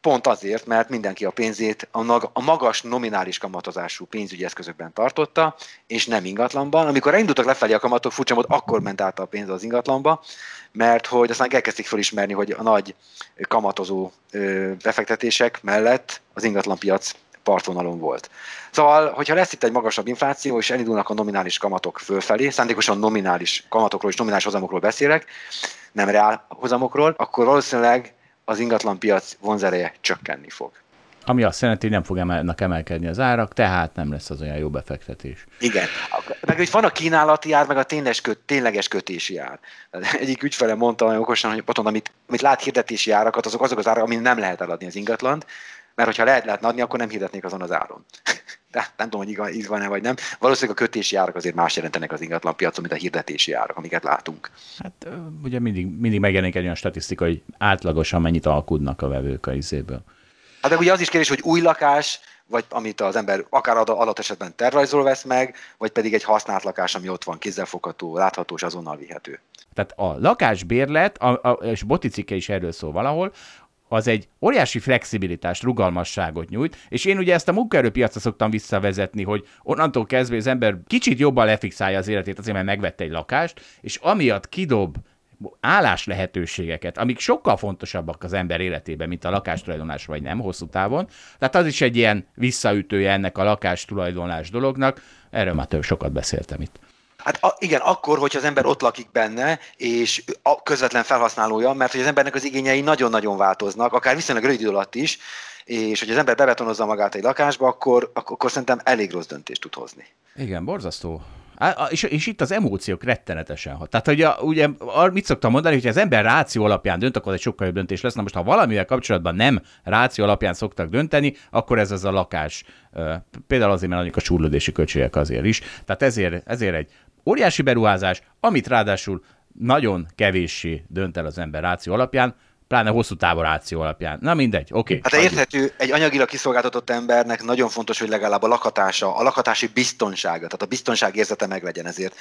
Speaker 3: pont azért, mert mindenki a pénzét a magas nominális kamatozású pénzügyi eszközökben tartotta, és nem ingatlanban. Amikor elindultak lefelé a kamatok, furcsa mód, akkor ment át a pénz az ingatlanba, mert hogy aztán elkezdték felismerni, hogy a nagy kamatozó befektetések mellett az ingatlanpiac partvonalon volt. Szóval, hogyha lesz itt egy magasabb infláció, és elindulnak a nominális kamatok fölfelé, szándékosan nominális kamatokról és nominális hozamokról beszélek, nem reál hozamokról, akkor valószínűleg az ingatlanpiac vonzereje csökkenni fog.
Speaker 2: Ami azt jelenti, hogy nem fognak emelkedni az árak, tehát nem lesz az olyan jó befektetés.
Speaker 3: Igen. Meg hogy van a kínálati ár, meg a tényleges, köt, tényleges kötési ár. Egyik ügyfele mondta olyan okosan, hogy otthon, amit, amit lát hirdetési árakat, azok azok az árak, amin nem lehet eladni az ingatlant, mert hogyha lehet lehetne adni, akkor nem hirdetnék azon az áron. De nem tudom, hogy igaz van-e vagy nem. Valószínűleg a kötési árak azért más jelentenek az ingatlan piacon, mint a hirdetési árak, amiket látunk.
Speaker 2: Hát ugye mindig, mindig megjelenik egy olyan statisztika, hogy átlagosan mennyit alkudnak a vevők a izéből.
Speaker 3: Hát de ugye az is kérdés, hogy új lakás, vagy amit az ember akár adott esetben tervrajzol vesz meg, vagy pedig egy használt lakás, ami ott van, kézzelfogható, látható és azonnal vihető.
Speaker 2: Tehát a lakásbérlet, a, a, és Boti cikke is erről szól valahol, az egy óriási flexibilitást, rugalmasságot nyújt, és én ugye ezt a munkaerőpiacra szoktam visszavezetni, hogy onnantól kezdve az ember kicsit jobban lefixálja az életét azért, mert megvette egy lakást, és amiatt kidob állás lehetőségeket, amik sokkal fontosabbak az ember életében, mint a lakástulajdonlás vagy nem hosszú távon. Tehát az is egy ilyen visszaütője ennek a lakástulajdonlás dolognak. Erről már több sokat beszéltem itt.
Speaker 3: Hát a, igen, akkor, hogyha az ember ott lakik benne, és a közvetlen felhasználója, mert hogy az embernek az igényei nagyon-nagyon változnak, akár viszonylag rövid idő alatt is, és hogy az ember bebetonozza magát egy lakásba, akkor, akkor szerintem elég rossz döntést tud hozni.
Speaker 2: Igen, borzasztó. És, és itt az emóciók rettenetesen hat. Tehát, a, ugye, mit szoktam mondani, hogy az ember ráció alapján dönt, akkor egy sokkal jobb döntés lesz. Na most, ha valamivel kapcsolatban nem ráció alapján szoktak dönteni, akkor ez az a lakás. Például azért, mert a súrlódési költségek azért is. Tehát ezért, ezért egy óriási beruházás, amit ráadásul nagyon kevéssé dönt el az ember ráció alapján, pláne hosszú távú ráció alapján. Na mindegy, oké. Okay,
Speaker 3: hát hagyjuk. érthető, egy anyagilag kiszolgáltatott embernek nagyon fontos, hogy legalább a lakhatása, a lakhatási biztonsága, tehát a biztonság érzete meglegyen, ezért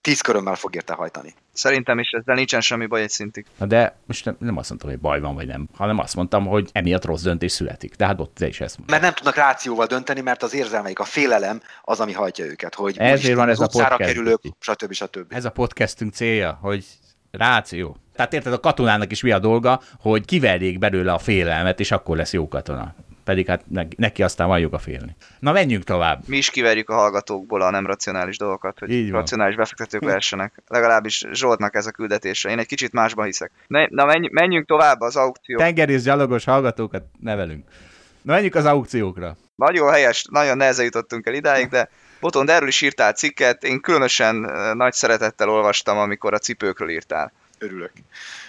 Speaker 3: tíz körömmel fog érte hajtani.
Speaker 1: Szerintem is ezzel nincsen semmi baj egy szintig.
Speaker 2: Na de most nem, nem azt mondtam, hogy baj van, vagy nem, hanem azt mondtam, hogy emiatt rossz döntés születik. De hát ott te is ezt mondtad.
Speaker 3: Mert nem tudnak rációval dönteni, mert az érzelmeik, a félelem az, ami hajtja őket, hogy
Speaker 2: Ezért van ez a podcast.
Speaker 3: kerülök, stb. stb.
Speaker 2: Ez a podcastünk célja, hogy ráció. Tehát érted, a katonának is mi a dolga, hogy kiverjék belőle a félelmet, és akkor lesz jó katona pedig hát neki aztán van joga félni. Na, menjünk tovább.
Speaker 1: Mi is kiverjük a hallgatókból a nem racionális dolgokat, hogy Így racionális befektetők versenek. Legalábbis Zsoltnak ez a küldetése. Én egy kicsit másban hiszek. Ne, na, menjünk tovább az aukció.
Speaker 2: Tengerész gyalogos hallgatókat nevelünk. Na, menjünk az aukciókra.
Speaker 1: Nagyon helyes, nagyon nehezen jutottunk el idáig, de Boton, de erről is írtál cikket, én különösen nagy szeretettel olvastam, amikor a cipőkről írtál.
Speaker 3: Örülök.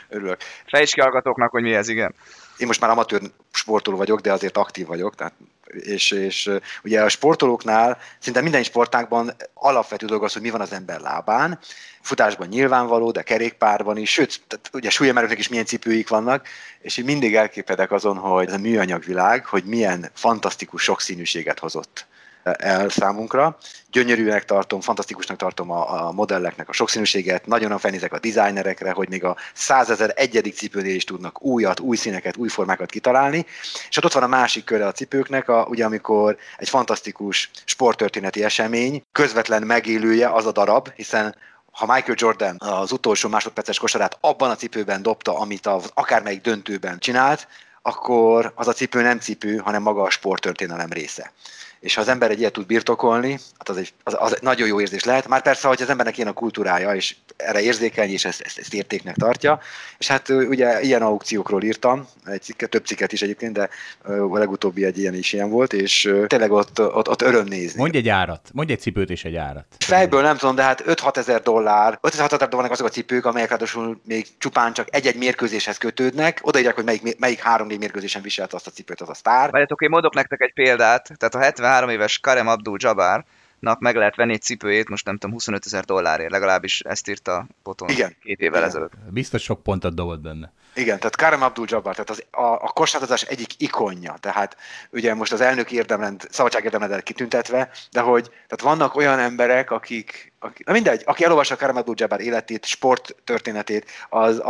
Speaker 3: Örülök.
Speaker 1: Fejtsd ki hallgatóknak, hogy mi ez, igen
Speaker 3: én most már amatőr sportoló vagyok, de azért aktív vagyok, tehát és, és ugye a sportolóknál szinte minden sportágban alapvető dolog az, hogy mi van az ember lábán, futásban nyilvánvaló, de kerékpárban is, sőt, tehát ugye súlyemelőknek is milyen cipőik vannak, és én mindig elképedek azon, hogy ez a műanyagvilág, hogy milyen fantasztikus sokszínűséget hozott el számunkra. Gyönyörűnek tartom, fantasztikusnak tartom a, a modelleknek a sokszínűséget, nagyon felnézek a designerekre, hogy még a százezer egyedik cipőnél is tudnak újat, új színeket, új formákat kitalálni. És ott van a másik köre a cipőknek, a, ugye amikor egy fantasztikus sporttörténeti esemény közvetlen megélője az a darab, hiszen ha Michael Jordan az utolsó másodperces kosarát abban a cipőben dobta, amit az akármelyik döntőben csinált, akkor az a cipő nem cipő, hanem maga a sporttörténelem része és ha az ember egy ilyet tud birtokolni, hát az egy az, az nagyon jó érzés lehet. Már persze, hogy az embernek ilyen a kultúrája, és erre érzékelni, és ezt, ezt, ezt értéknek tartja. És hát ugye ilyen aukciókról írtam, egy cikket, több cikket is egyébként, de a legutóbbi egy ilyen is ilyen volt, és tényleg ott, ott, ott öröm nézni.
Speaker 2: Mondj egy árat, mondj egy cipőt és egy árat.
Speaker 3: Fejből nem tudom, de hát 5-6 ezer dollár, 5 ezer dollárnak azok a cipők, amelyek ráadásul még csupán csak egy-egy mérkőzéshez kötődnek. Odaírják, hogy melyik, melyik három-négy mérkőzésen viselt azt a cipőt az a sztár.
Speaker 1: Várjátok, én mondok nektek egy példát, tehát a 73 éves Karem Abdul Jabbar nak meg lehet venni egy cipőjét, most nem tudom, 25 ezer dollárért, legalábbis ezt írta Poton
Speaker 3: Igen.
Speaker 1: két évvel Igen. ezelőtt.
Speaker 2: Biztos sok pontot dobott benne.
Speaker 3: Igen, tehát Karem Abdul-Jabbar, tehát az, a, a kosárlabdázás egyik ikonja, tehát ugye most az elnök érdemlend, szabadság érdemlendet kitüntetve, de hogy tehát vannak olyan emberek, akik, akik na mindegy, aki elolvassa Karem Abdul-Jabbar életét, sport történetét, az,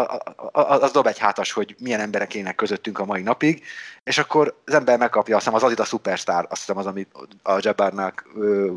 Speaker 3: az, az dob egy hátas, hogy milyen emberek élnek közöttünk a mai napig, és akkor az ember megkapja, azt hiszem az Adidas Superstar, azt hiszem az, amit a Jabbarnak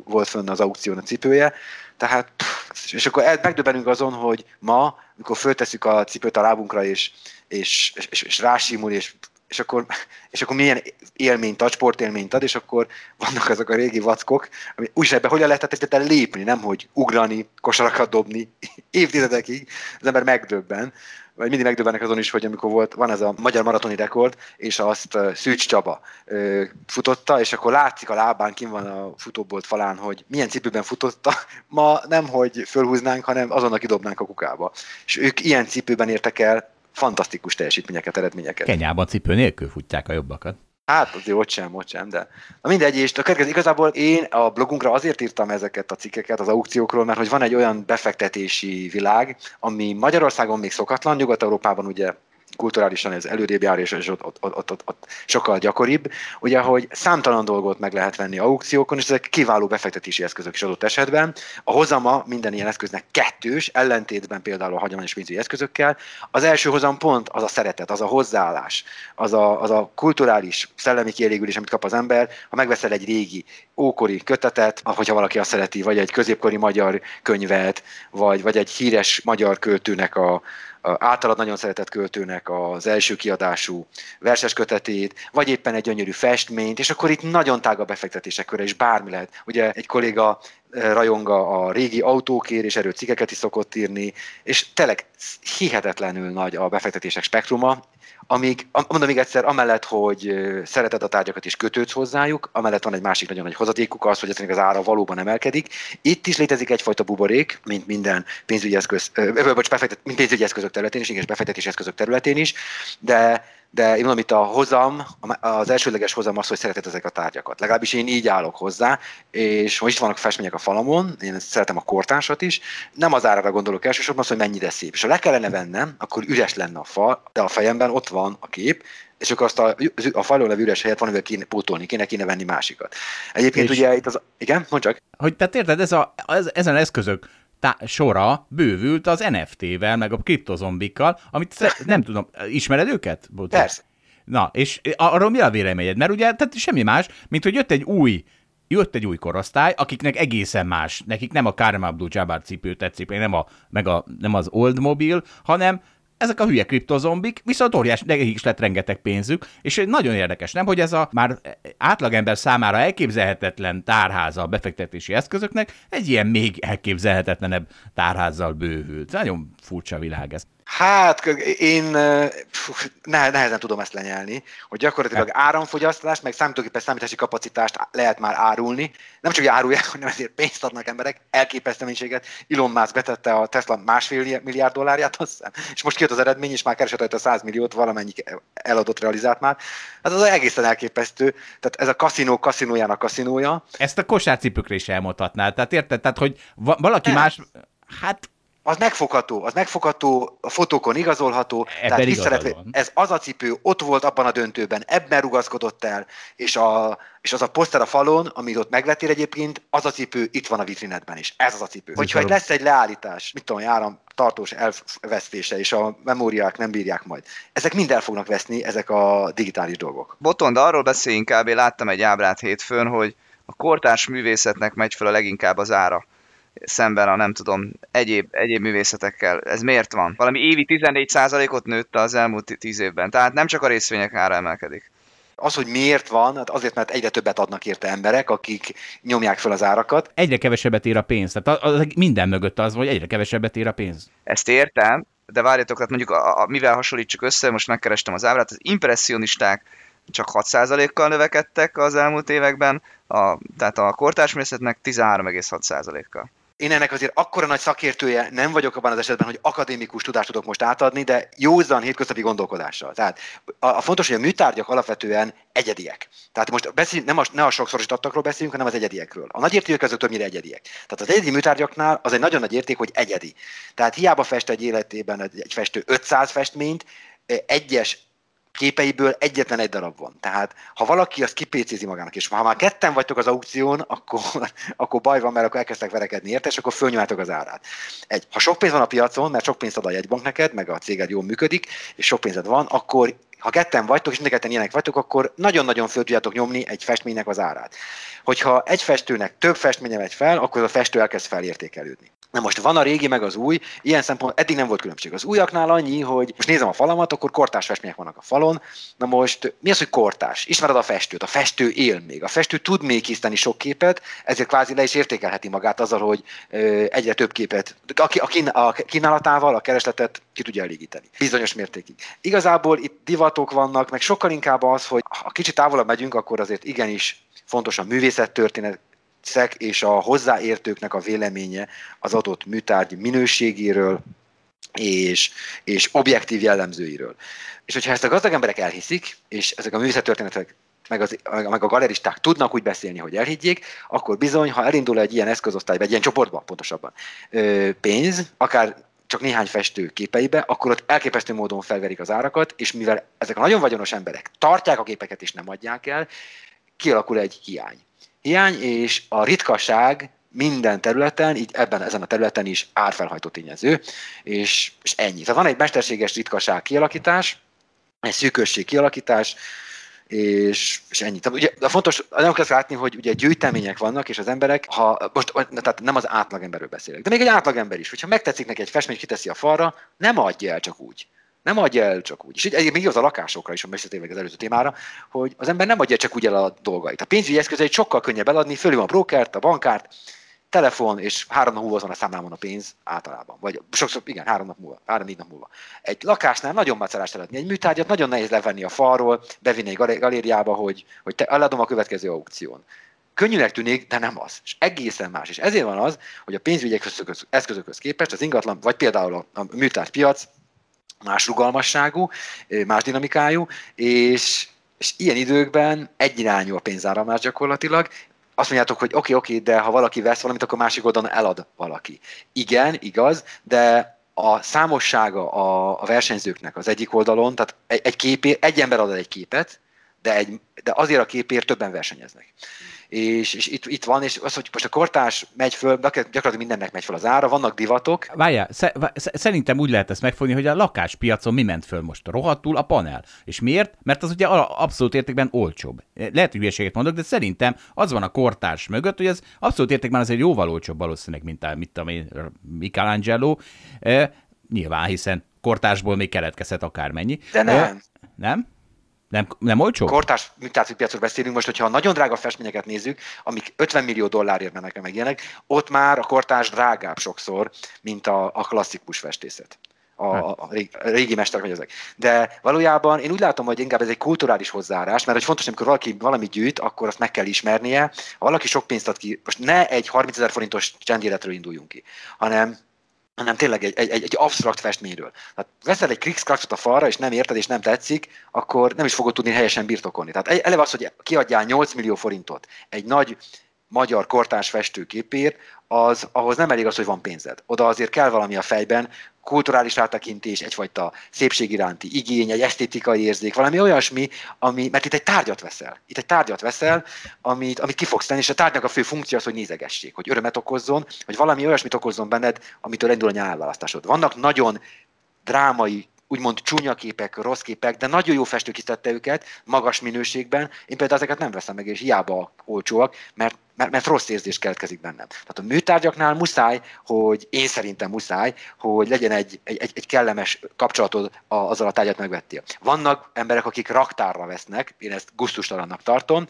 Speaker 3: volt fönn az aukción a cipője, tehát, pff, és akkor megdöbbenünk azon, hogy ma, amikor föltesszük a cipőt a lábunkra, és, és, és, és rásimul, és, és, akkor, és akkor milyen élményt ad, sportélményt ad, és akkor vannak azok a régi vackok, ami be hogyan lehetett egyáltalán lépni, nem hogy ugrani, kosarakat dobni évtizedekig, az ember megdöbben, vagy mindig megdöbbenek azon is, hogy amikor volt, van ez a magyar maratoni rekord, és azt Szűcs Csaba ö, futotta, és akkor látszik a lábán, kim van a futóbolt falán, hogy milyen cipőben futotta. Ma nem, hogy fölhúznánk, hanem azonnal kidobnánk a kukába. És ők ilyen cipőben értek el fantasztikus teljesítményeket, eredményeket.
Speaker 2: Kenyában cipő nélkül futják a jobbakat.
Speaker 3: Hát azért ott sem, ott sem, de na mindegy, és a következő, igazából én a blogunkra azért írtam ezeket a cikkeket az aukciókról, mert hogy van egy olyan befektetési világ, ami Magyarországon még szokatlan, Nyugat-Európában ugye kulturálisan ez előrébb jár, és ott, ott, ott, ott, ott sokkal gyakoribb, ugye, hogy számtalan dolgot meg lehet venni aukciókon, és ezek kiváló befektetési eszközök is adott esetben. A hozama minden ilyen eszköznek kettős, ellentétben például a hagyományos pénzügyi eszközökkel. Az első hozam pont az a szeretet, az a hozzáállás, az a, az a kulturális, szellemi kielégülés, amit kap az ember, ha megveszel egy régi, ókori kötetet, hogyha valaki azt szereti, vagy egy középkori magyar könyvet, vagy, vagy egy híres magyar költőnek a, általad nagyon szeretett költőnek az első kiadású verses kötetét, vagy éppen egy gyönyörű festményt, és akkor itt nagyon tág a befektetések köre, és bármi lehet. Ugye egy kolléga rajonga a régi autókér, és erről cikkeket is szokott írni, és tényleg hihetetlenül nagy a befektetések spektruma, amíg, mondom még egyszer, amellett, hogy szereted a tárgyakat és kötődsz hozzájuk, amellett van egy másik nagyon nagy hozadékuk, az, hogy ezeknek az ára valóban emelkedik. Itt is létezik egyfajta buborék, mint minden pénzügyi eszköz, ö, bocs, befektet, mint pénzügyi eszközök területén is, és befektetési eszközök területén is, de de én mondom, itt a hozam, az elsőleges hozam az, hogy szereted ezek a tárgyakat. Legalábbis én így állok hozzá, és most itt vannak festmények a falamon, én szeretem a kortársat is, nem az árára gondolok elsősorban, az, hogy mennyire szép. És ha le kellene vennem, akkor üres lenne a fal, de a fejemben ott van a kép, és akkor azt a, a falon levő üres helyet van, amivel kéne pótolni, kéne, kéne venni másikat. Egyébként és ugye itt az, igen, mondj csak.
Speaker 2: Hogy tehát érted, ez a, ez, ezen eszközök tá- sora bővült az NFT-vel, meg a kriptozombikkal, amit nem tudom, ismered őket?
Speaker 3: Bocsánat. Persze.
Speaker 2: Na, és arról mi a véleményed? Mert ugye tehát semmi más, mint hogy jött egy új jött egy új korosztály, akiknek egészen más, nekik nem a Karim Abdul-Jabbar cipő tetszik, nem, a, meg a, nem az Old Mobile, hanem ezek a hülye kriptozombik, viszont óriás, nekik is lett rengeteg pénzük, és nagyon érdekes, nem, hogy ez a már átlagember számára elképzelhetetlen tárháza a befektetési eszközöknek egy ilyen még elképzelhetetlenebb tárházzal bővült. Nagyon furcsa világ ez.
Speaker 3: Hát én nehezen tudom ezt lenyelni, hogy gyakorlatilag hát. áramfogyasztást, meg számítógépes számítási kapacitást lehet már árulni. Nem csak, hogy árulják, hanem ezért pénzt adnak emberek, elképesztő mennyiséget. Elon Musk betette a Tesla másfél milliárd dollárját, azt hiszem, és most kijött az eredmény, és már keresett a 100 milliót, valamennyi eladott realizált már. Hát az egészen elképesztő. Tehát ez a kaszinó kaszinójának kaszinója.
Speaker 2: Ezt a kosárcipőkre is elmondhatnál. Tehát érted? Tehát, hogy valaki Nem. más, hát
Speaker 3: az megfogható, az megfogható, a fotókon igazolható, Ebben tehát visszaletve, ez az a cipő ott volt abban a döntőben, ebben rugaszkodott el, és, a, és az a poszter a falon, amit ott megvettél egyébként, az a cipő itt van a vitrinetben is. Ez az a cipő. Hogyha egy lesz egy leállítás, mit tudom, járam tartós elvesztése, és a memóriák nem bírják majd. Ezek mind el fognak veszni, ezek a digitális dolgok.
Speaker 1: Botond, arról beszél inkább, én láttam egy ábrát hétfőn, hogy a kortárs művészetnek megy fel a leginkább az ára szemben a nem tudom, egyéb, egyéb művészetekkel. Ez miért van? Valami évi 14%-ot nőtt az elmúlt 10 évben. Tehát nem csak a részvények ára emelkedik.
Speaker 3: Az, hogy miért van, hát azért, mert egyre többet adnak érte emberek, akik nyomják fel az árakat.
Speaker 2: Egyre kevesebbet ér a pénz. Tehát az, az minden mögött az, hogy egyre kevesebbet ér a pénz.
Speaker 1: Ezt értem, de várjatok, tehát mondjuk a, a, mivel hasonlítsuk össze, most megkerestem az ábrát, az impressionisták csak 6%-kal növekedtek az elmúlt években, a, tehát a kortársművészetnek 13,6%-kal.
Speaker 3: Én ennek azért akkora nagy szakértője nem vagyok abban az esetben, hogy akadémikus tudást tudok most átadni, de józan hétköznapi gondolkodással. Tehát a, a fontos, hogy a műtárgyak alapvetően egyediek. Tehát most beszéljünk, nem a, ne a sokszorosítattakról beszéljünk, hanem az egyediekről. A nagy értékek azok többnyire egyediek. Tehát az egyedi műtárgyaknál az egy nagyon nagy érték, hogy egyedi. Tehát hiába fest egy életében egy festő 500 festményt, egyes képeiből egyetlen egy darab van. Tehát ha valaki azt kipécézi magának, és ha már ketten vagytok az aukción, akkor, akkor baj van, mert akkor elkezdtek verekedni érte, és akkor fölnyomjátok az árát. Egy, ha sok pénz van a piacon, mert sok pénzt ad a jegybank neked, meg a céged jól működik, és sok pénzed van, akkor ha ketten vagytok, és mind ilyenek vagytok, akkor nagyon-nagyon föl tudjátok nyomni egy festménynek az árát. Hogyha egy festőnek több festménye megy fel, akkor a festő elkezd felértékelődni. Na most van a régi, meg az új, ilyen szempont eddig nem volt különbség. Az újaknál annyi, hogy most nézem a falamat, akkor kortás festmények vannak a falon. Na most mi az, hogy kortás? Ismered a festőt, a festő él még. A festő tud még készíteni sok képet, ezért kvázi le is értékelheti magát azzal, hogy egyre több képet, a, kínálatával a keresletet ki tudja elégíteni. Bizonyos mértékig. Igazából itt divatok vannak, meg sokkal inkább az, hogy ha kicsit távolabb megyünk, akkor azért igenis fontos a művészettörténet, szek és a hozzáértőknek a véleménye az adott műtárgy minőségéről és, és objektív jellemzőiről. És hogyha ezt a gazdag emberek elhiszik, és ezek a művészettörténetek meg, az, meg a galeristák tudnak úgy beszélni, hogy elhiggyék, akkor bizony, ha elindul egy ilyen eszközosztályba, egy ilyen csoportba pontosabban, pénz, akár csak néhány festő képeibe, akkor ott elképesztő módon felverik az árakat, és mivel ezek a nagyon vagyonos emberek tartják a képeket és nem adják el, kialakul egy hiány hiány, és a ritkaság minden területen, így ebben ezen a területen is árfelhajtó tényező, és, és ennyi. Tehát van egy mesterséges ritkaság kialakítás, egy szűkösség kialakítás, és, és ennyi. Tehát ugye a fontos, nem kell látni, hogy ugye gyűjtemények vannak, és az emberek, ha most, tehát nem az átlagemberről beszélek, de még egy átlagember is, hogyha megtetszik neki egy festmény, kiteszi a falra, nem adja el csak úgy. Nem adja el csak úgy. És egyébként igaz a lakásokra is, ha beszéltünk az előző témára, hogy az ember nem adja csak úgy el a dolgait. A pénzügyi eszközeit sokkal könnyebb eladni, fölül a brokert, a bankárt, telefon, és három nap múlva van a számlámon a pénz általában. Vagy sokszor, igen, három nap múlva, három-négy nap múlva. Egy lakásnál nagyon macerás eladni. Egy műtárgyat nagyon nehéz levenni a falról, bevinni egy galériába, hogy, hogy te eladom a következő aukción. Könnyűnek tűnik, de nem az. És egészen más. És ezért van az, hogy a pénzügyi eszközökhöz képest az ingatlan, vagy például a, a műtárgypiac más rugalmasságú, más dinamikájú, és, és ilyen időkben egyirányú a pénzáramlás gyakorlatilag, azt mondjátok, hogy oké, oké, de ha valaki vesz valamit, akkor másik oldalon elad valaki. Igen, igaz, de a számossága a, a versenyzőknek az egyik oldalon, tehát egy, egy képé, egy ember ad egy képet, de, egy, de azért a képért többen versenyeznek és, és itt, itt van, és az, hogy most a kortás megy föl, gyakorlatilag mindennek megy föl az ára, vannak divatok.
Speaker 2: Várjál, szerintem úgy lehet ezt megfogni, hogy a lakáspiacon mi ment föl most? Rohadtul a panel. És miért? Mert az ugye abszolút értékben olcsóbb. Lehet, hogy hülyeséget mondok, de szerintem az van a kortárs mögött, hogy ez abszolút értékben azért jóval olcsóbb valószínűleg, mint a, mint a Michelangelo. E, nyilván, hiszen kortásból még keletkezhet akármennyi.
Speaker 3: De nem. E,
Speaker 2: nem? Nem, nem olcsó?
Speaker 3: Kortárs piacról beszélünk most, hogyha a nagyon drága festményeket nézzük, amik 50 millió dollárért mennek meg ilyenek, ott már a kortárs drágább sokszor, mint a, a klasszikus festészet. A, a, a, régi, a régi mesterek vagy ezek. De valójában én úgy látom, hogy inkább ez egy kulturális hozzáárás, mert hogy fontos, amikor valaki valami gyűjt, akkor azt meg kell ismernie. Ha valaki sok pénzt ad ki, most ne egy 30 ezer forintos csendéletről induljunk ki, hanem hanem tényleg egy, egy, egy absztrakt festményről. Hát veszel egy krikszkraksot a falra, és nem érted, és nem tetszik, akkor nem is fogod tudni helyesen birtokolni. Tehát eleve az, hogy kiadjál 8 millió forintot egy nagy magyar kortárs festőképért, az, ahhoz nem elég az, hogy van pénzed. Oda azért kell valami a fejben, kulturális rátekintés, egyfajta szépség iránti igény, egy esztétikai érzék, valami olyasmi, ami, mert itt egy tárgyat veszel. Itt egy tárgyat veszel, amit, amit ki fogsz tenni, és a tárgynak a fő funkció az, hogy nézegessék, hogy örömet okozzon, hogy valami olyasmit okozzon benned, amitől indul a nyelvválasztásod. Vannak nagyon drámai úgymond csúnya képek, rossz képek, de nagyon jó festő tette őket, magas minőségben. Én például ezeket nem veszem meg, és hiába olcsóak, mert, mert, mert rossz érzés keletkezik bennem. Tehát a műtárgyaknál muszáj, hogy én szerintem muszáj, hogy legyen egy, egy, egy kellemes kapcsolatod azzal a tárgyat megvettél. Vannak emberek, akik raktárra vesznek, én ezt gusztustalannak tartom,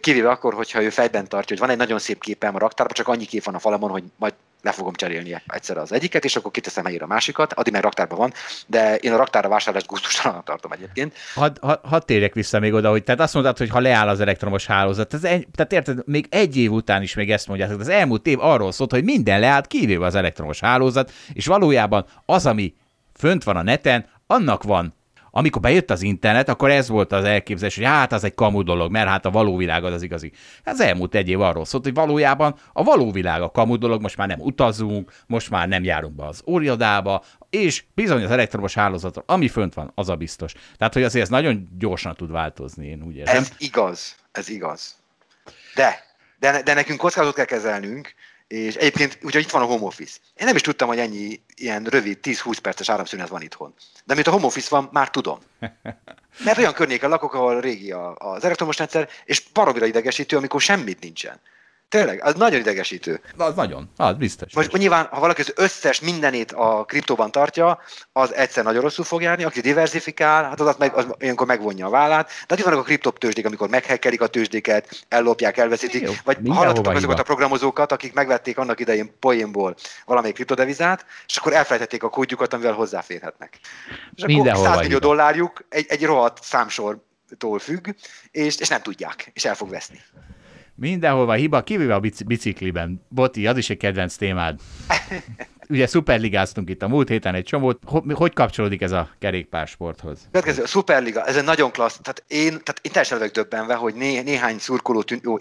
Speaker 3: kivéve akkor, hogyha ő fejben tartja, hogy van egy nagyon szép képem a raktárban, csak annyi kép van a falamon, hogy majd le fogom cserélni egyszer az egyiket, és akkor kiteszem helyére a másikat, addig meg raktárban van, de én a raktárra vásárlást gusztustalannak tartom egyébként.
Speaker 2: Hadd had, had térjek vissza még oda, hogy tehát azt mondtad, hogy ha leáll az elektromos hálózat, ez egy, tehát érted, még egy év után is még ezt mondják, az elmúlt év arról szólt, hogy minden leállt, kivéve az elektromos hálózat, és valójában az, ami fönt van a neten, annak van amikor bejött az internet, akkor ez volt az elképzelés, hogy hát az egy kamu dolog, mert hát a való világ az az igazi. Ez hát elmúlt egy év arról szólt, hogy valójában a való világ a kamu dolog, most már nem utazunk, most már nem járunk be az óriadába, és bizony az elektromos hálózatra, ami fönt van, az a biztos. Tehát, hogy azért ez nagyon gyorsan tud változni, én úgy érzem.
Speaker 3: Ez igaz, ez igaz. De, de, de nekünk kockázatot kell kezelnünk, és egyébként, úgyhogy itt van a home office. Én nem is tudtam, hogy ennyi ilyen rövid, 10-20 perces áramszünet van itthon. De amit a home office van, már tudom. Mert olyan környéken lakok, ahol régi az elektromos rendszer, és baromira idegesítő, amikor semmit nincsen. Tényleg, az nagyon idegesítő.
Speaker 2: Az nagyon, az biztos.
Speaker 3: Most nyilván, ha valaki az összes mindenét a kriptóban tartja, az egyszer nagyon rosszul fog járni, aki diversifikál, hát az, meg, az ilyenkor megvonja a vállát. De itt vannak a kriptotőzsdék, amikor meghekkelik a tőzsdéket, ellopják, elveszítik,
Speaker 2: Jó,
Speaker 3: vagy hallottak azokat a programozókat, akik megvették annak idején poénból valamelyik kriptodevizát, és akkor elfelejtették a kódjukat, amivel hozzáférhetnek. És akkor
Speaker 2: Mindenhova
Speaker 3: 100 millió dollárjuk egy, egy rohadt számsortól függ, és, és nem tudják, és el fog veszni.
Speaker 2: Mindenhol van hiba, kivéve a bici- bicikliben. Boti, az is egy kedvenc témád. Ugye szuperligáztunk itt a múlt héten egy csomót. Hogy, kapcsolódik ez a kerékpársporthoz?
Speaker 3: Következő, a Superliga, ez egy nagyon klassz, tehát én, tehát én teljesen vagyok döbbenve, hogy né, néhány szurkoló, tűn, jó,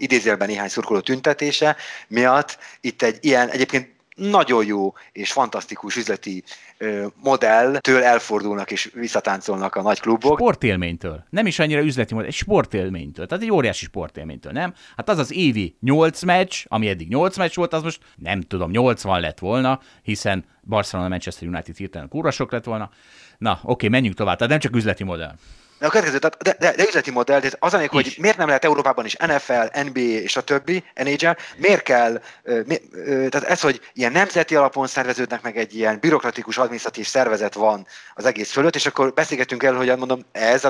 Speaker 3: néhány szurkoló tüntetése miatt itt egy ilyen egyébként nagyon jó és fantasztikus üzleti ö, modelltől elfordulnak és visszatáncolnak a nagy klubok.
Speaker 2: Sportélménytől. Nem is annyira üzleti mód, egy sportélménytől. Tehát egy óriási sportélménytől, nem? Hát az az évi 8 meccs, ami eddig 8 meccs volt, az most nem tudom, 80 lett volna, hiszen Barcelona, Manchester United hirtelen kurva sok lett volna. Na, oké, menjünk tovább. Tehát nem csak üzleti modell.
Speaker 3: De a következő, tehát, de, de, de üzleti modell, de az anyag, hogy miért nem lehet Európában is NFL, NBA és a többi, NHL, miért kell, mi, tehát ez, hogy ilyen nemzeti alapon szerveződnek meg egy ilyen bürokratikus adminisztratív szervezet van az egész fölött, és akkor beszélgetünk el, hogy mondom, ez,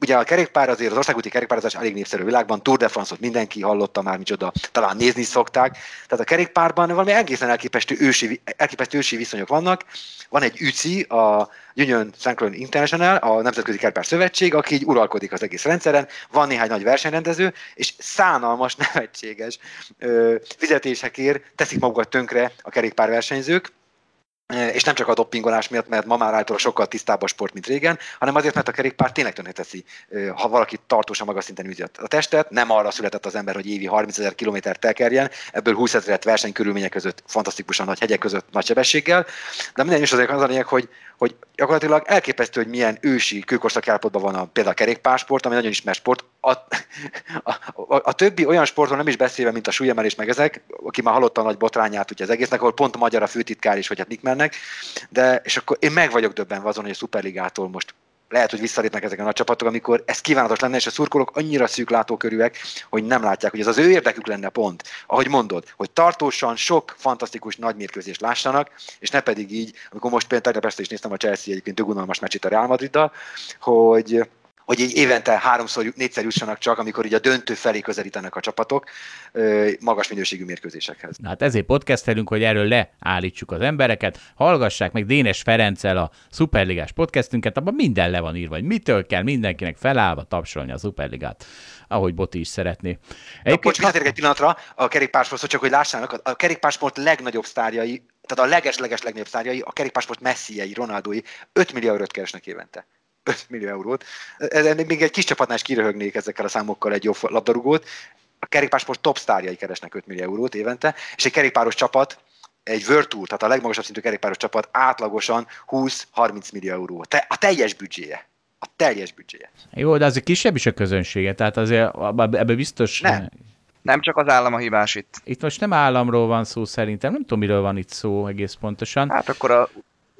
Speaker 3: ugye a kerékpár azért, az országúti kerékpározás elég népszerű világban, Tour de France-ot mindenki hallotta már, micsoda, talán nézni szokták, tehát a kerékpárban valami egészen elképesztő ősi, elképesztő ősi viszonyok vannak, van egy UCI, a Union Cyclone International, a Nemzetközi Kerékpár Szövetség, aki így uralkodik az egész rendszeren, van néhány nagy versenyrendező, és szánalmas, nevetséges ö, fizetésekért teszik magukat tönkre a kerékpárversenyzők, és nem csak a doppingolás miatt, mert ma már általában sokkal tisztább a sport, mint régen, hanem azért, mert a kerékpár tényleg tönkreteszi, ha valaki tartósan magas szinten űzi a testet, nem arra született az ember, hogy évi 30 ezer kilométert tekerjen, ebből 20 ezeret versenykörülmények között, fantasztikusan nagy hegyek között, nagy sebességgel, de minden is azért az a lényeg, hogy, hogy gyakorlatilag elképesztő, hogy milyen ősi kőkorszak állapotban van a, például a kerékpársport, ami nagyon ismert sport. A, a, a, a, többi olyan sportról nem is beszélve, mint a súlyemelés meg ezek, aki már hallotta a nagy botrányát ugye az egésznek, ahol pont a magyar a főtitkár is, hogy hát mik mennek, de és akkor én meg vagyok döbbenve azon, hogy a Superligától most lehet, hogy visszalépnek ezek a nagy csapatok, amikor ez kívánatos lenne, és a szurkolók annyira szűk látókörűek, hogy nem látják, hogy ez az ő érdekük lenne pont. Ahogy mondod, hogy tartósan sok fantasztikus nagy mérkőzést lássanak, és ne pedig így, amikor most például tegnap este is néztem a Chelsea egyébként dögunalmas meccsét a Real Madriddal, hogy hogy így évente háromszor, négyszer jussanak csak, amikor így a döntő felé közelítenek a csapatok magas minőségű mérkőzésekhez.
Speaker 2: Na hát ezért podcastelünk, hogy erről leállítsuk az embereket. Hallgassák meg Dénes Ferenccel a Superligás podcastünket, abban minden le van írva, hogy mitől kell mindenkinek felállva tapsolni a Superligát, ahogy Boti is szeretné.
Speaker 3: Egyébként Bocs, visszatérek egy pillanatra a kerékpársport, csak hogy lássának, a kerékpársport legnagyobb sztárjai, tehát a leges-leges legnagyobb sztárjai, a kerékpársport messziei, Ronaldói 5 millió eurót keresnek évente. 5 millió eurót. Még egy kis csapatnál is kiröhögnék ezekkel a számokkal egy jó labdarúgót. A kerékpársport top sztárjai keresnek 5 millió eurót évente, és egy kerékpáros csapat, egy World Tour, tehát a legmagasabb szintű kerékpáros csapat átlagosan 20-30 millió euró. Te, a teljes büdzséje. A teljes büdzséje.
Speaker 2: Jó, de azért kisebb is a közönsége, tehát azért ebbe biztos...
Speaker 3: Nem.
Speaker 1: Nem csak az állam a hibás itt.
Speaker 2: Itt most nem államról van szó szerintem, nem tudom, miről van itt szó egész pontosan.
Speaker 1: Hát akkor a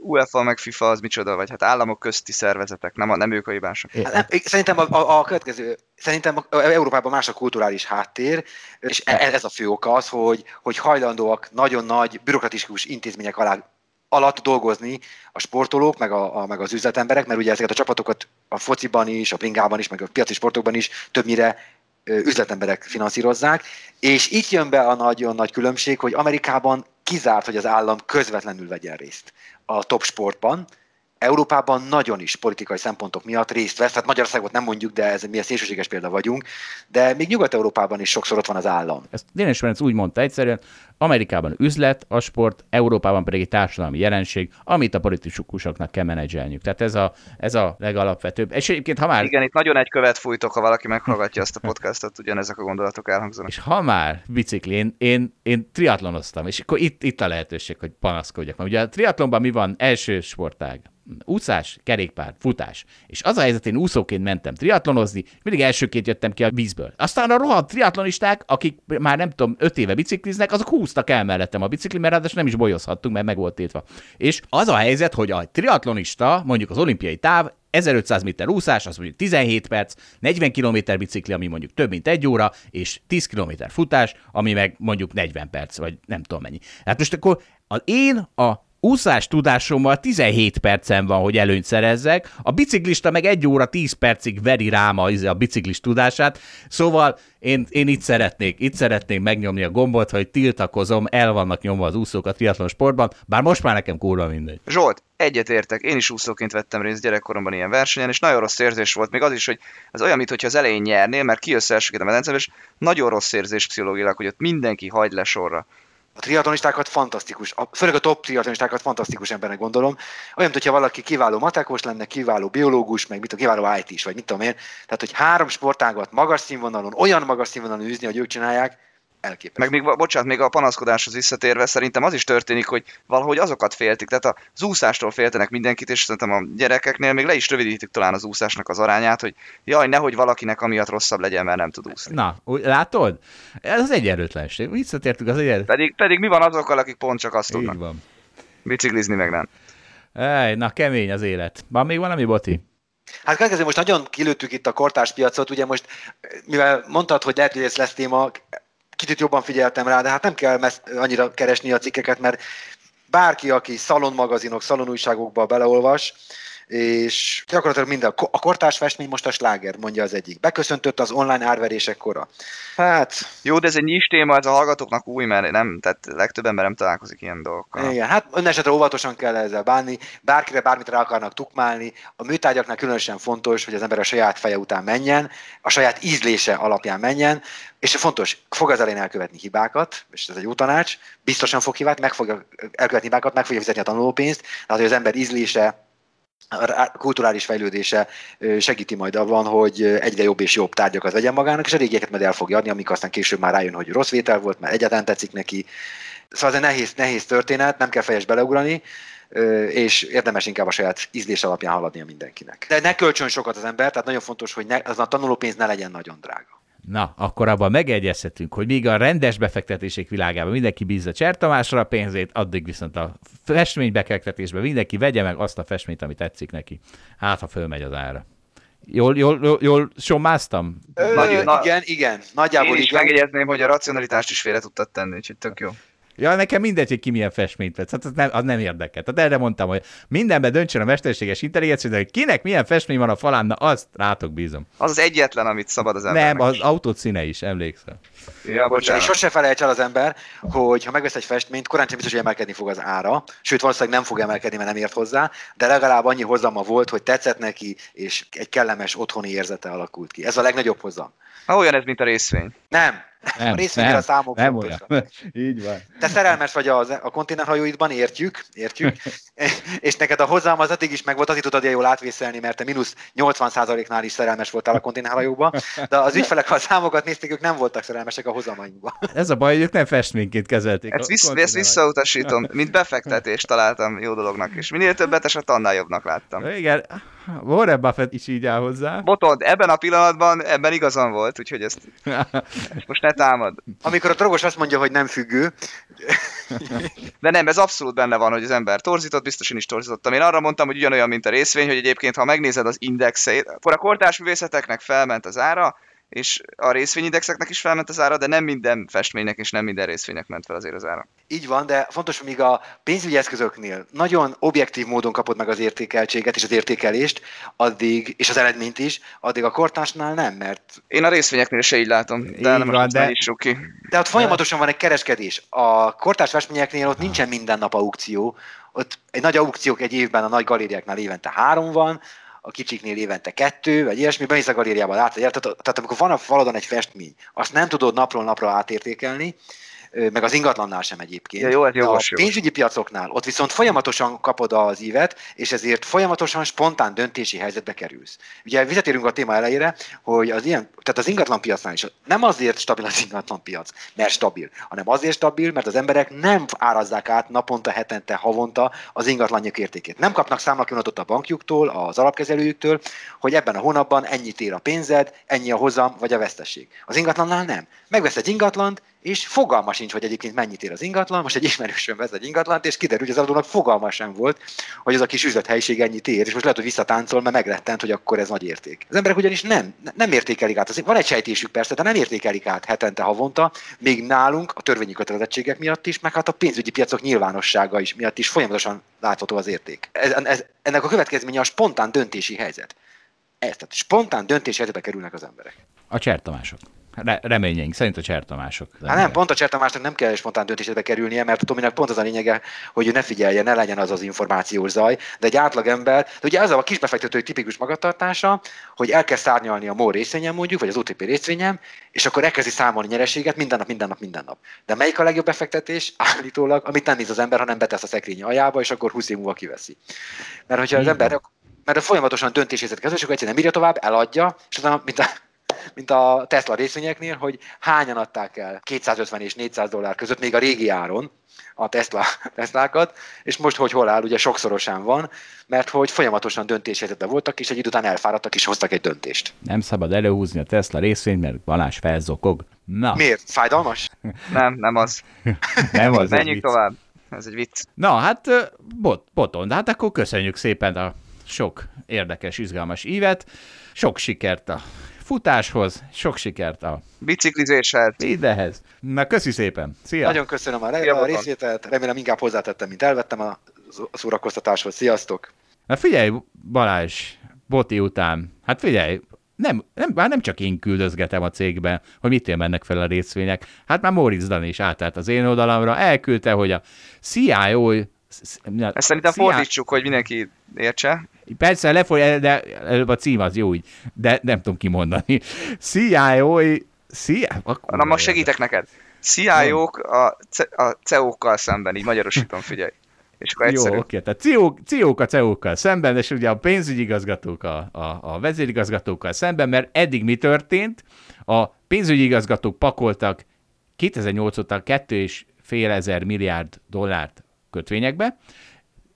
Speaker 1: UEFA meg FIFA az micsoda, vagy hát államok közti szervezetek, nem, a, nem ők a hibások.
Speaker 3: Hát nem, szerintem a, a, a következő, szerintem a, a Európában más a kulturális háttér, és ez, ez a fő oka az, hogy, hogy hajlandóak nagyon nagy bürokratikus intézmények alá alatt dolgozni a sportolók, meg, a, a, meg az üzletemberek, mert ugye ezeket a csapatokat a fociban is, a bringában is, meg a piaci sportokban is többnyire üzletemberek finanszírozzák, és itt jön be a nagyon nagy különbség, hogy Amerikában kizárt, hogy az állam közvetlenül vegyen részt a top sportban, Európában nagyon is politikai szempontok miatt részt vesz, tehát Magyarországot nem mondjuk, de ez mi a szélsőséges példa vagyunk, de még Nyugat-Európában is sokszor ott van az állam.
Speaker 2: Ezt Dénes Ferenc úgy mondta egyszerűen, Amerikában üzlet, a sport, Európában pedig egy társadalmi jelenség, amit a politikusoknak kell menedzselniük. Tehát ez a, ez a legalapvetőbb. És egyébként, ha már...
Speaker 1: Igen, itt nagyon egy követ fújtok, ha valaki meghallgatja azt a podcastot, ugyanezek a gondolatok elhangzanak.
Speaker 2: És ha már bicikli, én, én, én triatlonoztam, és akkor itt, itt a lehetőség, hogy panaszkodjak. Mert ugye a triatlonban mi van? Első sportág úszás, kerékpár, futás. És az a helyzet, én úszóként mentem triatlonozni, mindig elsőként jöttem ki a vízből. Aztán a rohadt triatlonisták, akik már nem tudom, öt éve bicikliznek, azok húztak el mellettem a bicikli, mert ráadásul nem is bolyozhattunk, mert meg volt tétva. És az a helyzet, hogy a triatlonista, mondjuk az olimpiai táv, 1500 méter úszás, az mondjuk 17 perc, 40 km bicikli, ami mondjuk több mint egy óra, és 10 km futás, ami meg mondjuk 40 perc, vagy nem tudom mennyi. Hát most akkor az én a úszás tudásommal 17 percen van, hogy előnyt szerezzek, a biciklista meg egy óra 10 percig veri rám a, a biciklis tudását, szóval én, én itt szeretnék, itt szeretnék megnyomni a gombot, hogy tiltakozom, el vannak nyomva az úszók a triatlon sportban, bár most már nekem kurva mindegy.
Speaker 1: Zsolt, egyetértek, én is úszóként vettem részt gyerekkoromban ilyen versenyen, és nagyon rossz érzés volt, még az is, hogy az olyan, mintha az elején nyernél, mert kijössz elsőként a medencebe, és nagyon rossz érzés pszichológilag, hogy ott mindenki hagy le sorra
Speaker 3: a triatlonistákat fantasztikus, a, főleg a top triatlonistákat fantasztikus embernek gondolom. Olyan, hogyha valaki kiváló matekos lenne, kiváló biológus, meg mit a kiváló IT is, vagy mit tudom én. Tehát, hogy három sportágat magas színvonalon, olyan magas színvonalon űzni, hogy ők csinálják, elképesztő.
Speaker 1: Meg még, bocsánat, még a panaszkodáshoz visszatérve, szerintem az is történik, hogy valahogy azokat féltik. Tehát az úszástól féltenek mindenkit, és szerintem a gyerekeknél még le is rövidítik talán az úszásnak az arányát, hogy jaj, nehogy valakinek amiatt rosszabb legyen, mert nem tud úszni.
Speaker 2: Na, látod? Ez az egyenlőtlenség. Visszatértük az egyenlőtlenség.
Speaker 1: Pedig, pedig mi van azokkal, akik pont csak azt tudnak?
Speaker 2: Így van.
Speaker 1: Biciklizni meg nem.
Speaker 2: Ej, na kemény az élet. Van még valami, Boti?
Speaker 3: Hát kezdve most nagyon kilőttük itt a kortárs piacot, ugye most, mivel mondtad, hogy lehet, hogy ez lesz téma, kicsit jobban figyeltem rá, de hát nem kell messz, annyira keresni a cikkeket, mert bárki, aki szalonmagazinok, szalonújságokba beleolvas, és gyakorlatilag minden, a kortárs festmény most a sláger, mondja az egyik. Beköszöntött az online árverések kora. Hát...
Speaker 1: Jó, de ez egy nyis téma, ez a hallgatóknak új, mert nem, tehát legtöbb ember nem találkozik ilyen dolgokkal.
Speaker 3: Igen, hát önnesetre óvatosan kell ezzel bánni, bárkire bármit rá akarnak tukmálni. A műtárgyaknál különösen fontos, hogy az ember a saját feje után menjen, a saját ízlése alapján menjen, és fontos, fog az elején elkövetni hibákat, és ez egy jó tanács, biztosan fog hibát, meg fogja elkövetni hibákat, meg fogja fizetni a tanulópénzt, tehát hogy az ember ízlése, kulturális fejlődése segíti majd abban, hogy egyre jobb és jobb tárgyakat vegyen magának, és a régieket majd el fogja adni, amik aztán később már rájön, hogy rossz vétel volt, mert egyáltalán tetszik neki. Szóval ez egy nehéz, nehéz történet, nem kell fejes beleugrani, és érdemes inkább a saját ízlés alapján haladnia mindenkinek. De ne kölcsön sokat az ember, tehát nagyon fontos, hogy ne, az a tanulópénz ne legyen nagyon drága.
Speaker 2: Na, akkor abban megegyezhetünk, hogy míg a rendes befektetések világában mindenki bízza Csertamásra a pénzét, addig viszont a festménybefektetésben mindenki vegye meg azt a festményt, ami tetszik neki. Hát, ha fölmegy az ára. Jól, jól, jól, jól sommáztam?
Speaker 3: Ö, Nagy, na, igen, igen. Nagyjából
Speaker 1: Én is igen. megjegyezném, hogy a racionalitást is félre tudtad tenni, úgyhogy tök jó.
Speaker 2: Ja, nekem mindegy, hogy ki milyen festményt vesz. Hát az nem, az nem érdekel. Tehát erre mondtam, hogy mindenben döntsön a mesterséges intelligencia, de hogy kinek milyen festmény van a falán, na azt rátok bízom.
Speaker 1: Az az egyetlen, amit szabad az embernek.
Speaker 2: Nem, az autó színe is, emlékszel.
Speaker 1: Ja, bocsánat.
Speaker 3: És sose felejts el az ember, hogy ha megvesz egy festményt, korán sem biztos, hogy emelkedni fog az ára, sőt valószínűleg nem fog emelkedni, mert nem ért hozzá, de legalább annyi hozama volt, hogy tetszett neki, és egy kellemes otthoni érzete alakult ki. Ez a legnagyobb hozam.
Speaker 1: Ha olyan ez, mint a részvény.
Speaker 3: Nem, nem, a részvényre a számok
Speaker 2: nem olyan. Így van.
Speaker 3: Te szerelmes vagy a, a konténerhajóidban, értjük, értjük, és neked a hozzám az addig is meg volt, azért tudod jól átvészelni, mert te mínusz 80%-nál is szerelmes voltál a konténerhajóba, de az ügyfelek, ha a számokat nézték, ők nem voltak szerelmesek a hozamainkba.
Speaker 2: Ez a baj, hogy ők nem festményként kezelték.
Speaker 1: Ezt, vissz, ezt visszautasítom, mint befektetést találtam jó dolognak, és minél többet eset, annál jobbnak láttam.
Speaker 2: Igen, Warren Buffett is így áll hozzá.
Speaker 1: Botod, ebben a pillanatban ebben igazam volt, úgyhogy ezt, ezt most ne támad.
Speaker 3: Amikor a drogos azt mondja, hogy nem függő.
Speaker 1: De nem, ez abszolút benne van, hogy az ember torzított, biztos én is torzítottam. Én arra mondtam, hogy ugyanolyan, mint a részvény, hogy egyébként, ha megnézed az indexét, akkor a kortárs művészeteknek felment az ára, és a részvényindexeknek is felment az ára, de nem minden festménynek és nem minden részvénynek ment fel azért az ára.
Speaker 3: Így van, de fontos, hogy míg a pénzügyi eszközöknél nagyon objektív módon kapod meg az értékeltséget és az értékelést, addig, és az eredményt is, addig a kortásnál nem, mert...
Speaker 1: Én a részvényeknél se így látom, de így nem van, de... is ki.
Speaker 3: De ott folyamatosan van egy kereskedés. A kortárs festményeknél ott nincsen minden nap aukció, ott egy nagy aukciók egy évben a nagy galériáknál évente három van, a kicsiknél évente kettő, vagy ilyesmi, bemész a galériába, látod, tehát, tehát amikor van a faladon egy festmény, azt nem tudod napról napra átértékelni, meg az ingatlannál sem egyébként.
Speaker 1: Ja, jó, hát
Speaker 3: De a pénzügyi piacoknál ott viszont folyamatosan kapod az ívet, és ezért folyamatosan spontán döntési helyzetbe kerülsz. Ugye visszatérünk a téma elejére, hogy az ilyen, tehát az ingatlan piacnál is nem azért stabil az ingatlan piac, mert stabil, hanem azért stabil, mert az emberek nem árazzák át naponta, hetente, havonta az ingatlanjuk értékét. Nem kapnak számlakivonatot a bankjuktól, az alapkezelőjüktől, hogy ebben a hónapban ennyit ér a pénzed, ennyi a hozam vagy a veszteség. Az ingatlannál nem. Megvesz egy ingatlant, és fogalma sincs, hogy egyébként mennyit ér az ingatlan. Most egy ismerősöm vesz egy ingatlant, és kiderül, hogy az adónak fogalma sem volt, hogy az a kis üzlethelyiség ennyit ér, és most lehet, hogy visszatáncol, mert megrettent, hogy akkor ez nagy érték. Az emberek ugyanis nem, nem értékelik át. Van egy sejtésük persze, de nem értékelik át hetente, havonta, még nálunk a törvényi kötelezettségek miatt is, meg hát a pénzügyi piacok nyilvánossága is miatt is folyamatosan látható az érték. Ez, ez, ennek a következménye a spontán döntési helyzet. Ez, tehát spontán döntési helyzetbe kerülnek az emberek.
Speaker 2: A csertamások. Re- reményeink szerint a csertamások.
Speaker 3: Hát nem, pont a csertamásnak nem kell spontán döntésedbe kerülnie, mert a Tominak pont az a lényege, hogy ő ne figyelje, ne legyen az az információs zaj, de egy átlagember, de ugye az a kisbefektetői tipikus magatartása, hogy elkezd szárnyalni a MOL részvényem mondjuk, vagy az OTP részvényem, és akkor elkezdi számolni nyereséget minden nap, minden nap, minden nap. De melyik a legjobb befektetés? Állítólag, amit nem néz az ember, hanem betesz a szekrény aljába, és akkor 20 év múlva kiveszi. Mert hogyha az ember, mert a folyamatosan döntésézet kezdve, és akkor egyszerűen nem írja tovább, eladja, és utána, mint a, mint a Tesla részvényeknél, hogy hányan adták el 250 és 400 dollár között, még a régi áron a Tesla, Teslákat, és most, hogy hol áll, ugye sokszorosan van, mert hogy folyamatosan döntéshelyzetben voltak, és egy idő után elfáradtak, és hoztak egy döntést.
Speaker 2: Nem szabad előhúzni a Tesla részvényt, mert Balázs felzokog. Na,
Speaker 3: Miért? Fájdalmas?
Speaker 1: Nem, nem az.
Speaker 2: nem az
Speaker 1: Menjünk tovább. Ez egy vicc.
Speaker 2: Na, hát bot, boton, de hát akkor köszönjük szépen a sok érdekes, izgalmas ívet, sok sikert a futáshoz, sok sikert a
Speaker 1: Biciklizéshez.
Speaker 2: mindenhez. Na, köszi szépen. Szia!
Speaker 3: Nagyon köszönöm a,
Speaker 1: Szia,
Speaker 3: a részvételt, remélem inkább hozzátettem, mint elvettem a szórakoztatáshoz. Sziasztok!
Speaker 2: Na figyelj, Balázs, Boti után, hát figyelj, nem, nem, már nem csak én küldözgetem a cégbe, hogy mit mennek fel a részvények. Hát már Móricz Dani is átállt az én oldalamra, elküldte, hogy a CIO...
Speaker 1: Ezt szerintem fordítsuk, hogy mindenki értse.
Speaker 2: Persze, lefoly, de előbb a cím az jó így, de nem tudom kimondani. CIO... CIO...
Speaker 1: Na most segítek neked. CIO-k a, a CEO-kkal szemben, így magyarosítom, figyelj. És akkor egyszerű.
Speaker 2: Jó, oké, tehát CEO-k a CEO-kkal szemben, és ugye a pénzügyigazgatók a, a, a vezérigazgatókkal szemben, mert eddig mi történt? A pénzügyigazgatók pakoltak 2008 óta 2,5 ezer milliárd dollárt kötvényekbe,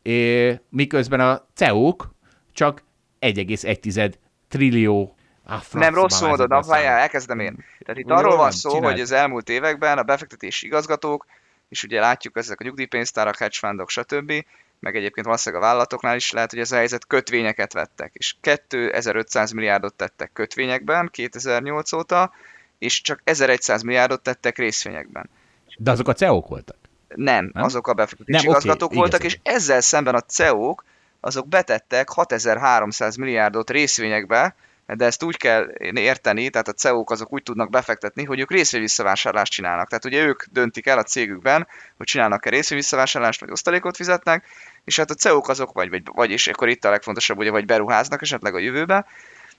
Speaker 2: é, miközben a CEO-k csak 1,1 trillió Ah, franc,
Speaker 1: Nem
Speaker 2: a számokba.
Speaker 1: várjál, elkezdem én. Tehát itt
Speaker 2: Jó
Speaker 1: arról van
Speaker 2: van,
Speaker 1: szó,
Speaker 2: csináld.
Speaker 1: hogy az elmúlt években a befektetési igazgatók, és ugye látjuk ezek a nyugdíjpénztárak, hedge fundok, stb., meg egyébként valószínűleg a vállalatoknál is lehet, hogy ez a helyzet kötvényeket vettek, és 2500 milliárdot tettek kötvényekben 2008 óta, és csak 1100 milliárdot tettek részvényekben.
Speaker 2: De azok a CEO-k voltak.
Speaker 1: Nem,
Speaker 2: Nem?
Speaker 1: azok a befektetési
Speaker 2: Nem,
Speaker 1: igazgatók voltak,
Speaker 2: igazad.
Speaker 1: és ezzel szemben a CEO-k, azok betettek 6300 milliárdot részvényekbe, de ezt úgy kell érteni, tehát a CEO-k azok úgy tudnak befektetni, hogy ők részvényvisszavásárlást csinálnak. Tehát ugye ők döntik el a cégükben, hogy csinálnak-e részvényvisszavásárlást, vagy osztalékot fizetnek, és hát a CEO-k azok, vagy, vagy, vagy és akkor itt a legfontosabb, ugye, vagy beruháznak esetleg a jövőbe,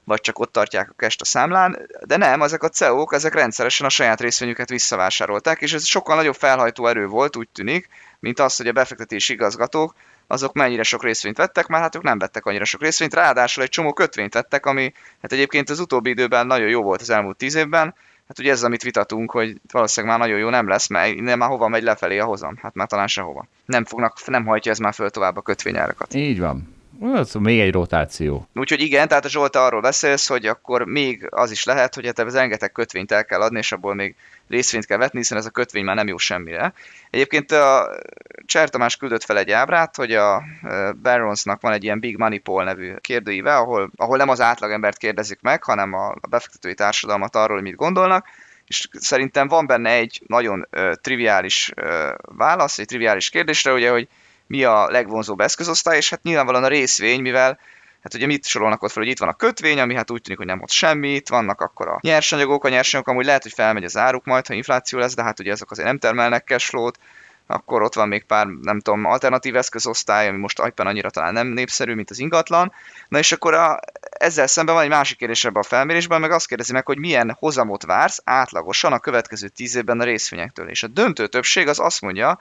Speaker 1: vagy csak ott tartják a kest a számlán, de nem, ezek a CEO-k, ezek rendszeresen a saját részvényüket visszavásárolták, és ez sokkal nagyobb felhajtó erő volt, úgy tűnik, mint az, hogy a befektetési igazgatók azok mennyire sok részvényt vettek, már hát ők nem vettek annyira sok részvényt, ráadásul egy csomó kötvényt vettek, ami hát egyébként az utóbbi időben nagyon jó volt az elmúlt tíz évben, hát ugye ez, amit vitatunk, hogy valószínűleg már nagyon jó nem lesz, mert innen már hova megy lefelé a hozam? Hát már talán sehova. Nem fognak, nem hajtja ez már föl tovább a kötvényárakat.
Speaker 2: Így van. Az még egy rotáció.
Speaker 1: Úgyhogy igen, tehát a Zsolt arról beszélsz, hogy akkor még az is lehet, hogy hát ez rengeteg kötvényt el kell adni, és abból még részvényt kell vetni, hiszen ez a kötvény már nem jó semmire. Egyébként a Cser Tamás küldött fel egy ábrát, hogy a Baronsnak van egy ilyen Big Money Poll nevű kérdőíve, ahol, ahol nem az átlagembert kérdezik meg, hanem a, a befektetői társadalmat arról, hogy mit gondolnak, és szerintem van benne egy nagyon uh, triviális uh, válasz, egy triviális kérdésre, ugye, hogy mi a legvonzóbb eszközosztály, és hát nyilvánvalóan a részvény, mivel hát ugye mit sorolnak ott fel, hogy itt van a kötvény, ami hát úgy tűnik, hogy nem hoz semmit, vannak akkor a nyersanyagok, a nyersanyagok amúgy lehet, hogy felmegy az áruk majd, ha infláció lesz, de hát ugye ezek azért nem termelnek cashflow-t, akkor ott van még pár, nem tudom, alternatív eszközosztály, ami most éppen annyira talán nem népszerű, mint az ingatlan. Na és akkor a, ezzel szemben van egy másik kérdés ebben a felmérésben, meg azt kérdezi meg, hogy milyen hozamot vársz átlagosan a következő tíz évben a részvényektől. És a döntő többség az azt mondja,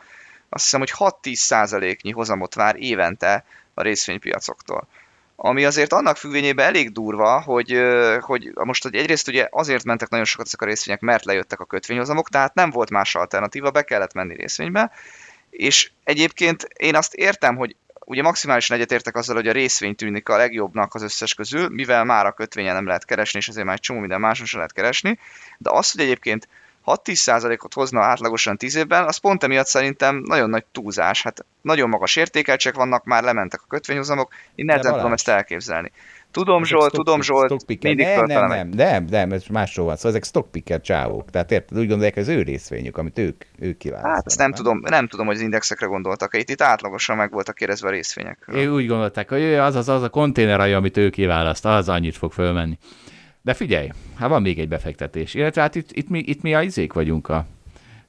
Speaker 1: azt hiszem, hogy 6-10 százaléknyi hozamot vár évente a részvénypiacoktól. Ami azért annak függvényében elég durva, hogy, hogy most hogy egyrészt ugye azért mentek nagyon sokat ezek a részvények, mert lejöttek a kötvényhozamok, tehát nem volt más alternatíva, be kellett menni részvénybe, és egyébként én azt értem, hogy ugye maximálisan egyetértek azzal, hogy a részvény tűnik a legjobbnak az összes közül, mivel már a kötvényen nem lehet keresni, és ezért már egy csomó minden máson sem lehet keresni, de az, hogy egyébként 6-10%-ot hozna átlagosan 10 évben, az pont emiatt szerintem nagyon nagy túlzás. Hát nagyon magas értékeltsek vannak, már lementek a kötvényhozamok, én nehezen tudom ezt elképzelni. Tudom, Zsolt, stock, tudom, Zsolt, mindig
Speaker 2: nem, nem, nem, nem, nem, ez másról van szó, szóval ezek stockpicker csávók, tehát érted, úgy gondolják, ez ő részvényük, amit ők, ők kiválasztanak.
Speaker 1: Hát ezt nem, nem, tudom, nem tudom, hogy az indexekre gondoltak, itt, itt átlagosan meg voltak kérdezve a részvények.
Speaker 2: Ő úgy gondolták, hogy az az, az a konténer, amit ő kiválaszt, az annyit fog fölmenni. De figyelj, hát van még egy befektetés. Illetve hát itt, itt, mi, itt mi a izék vagyunk a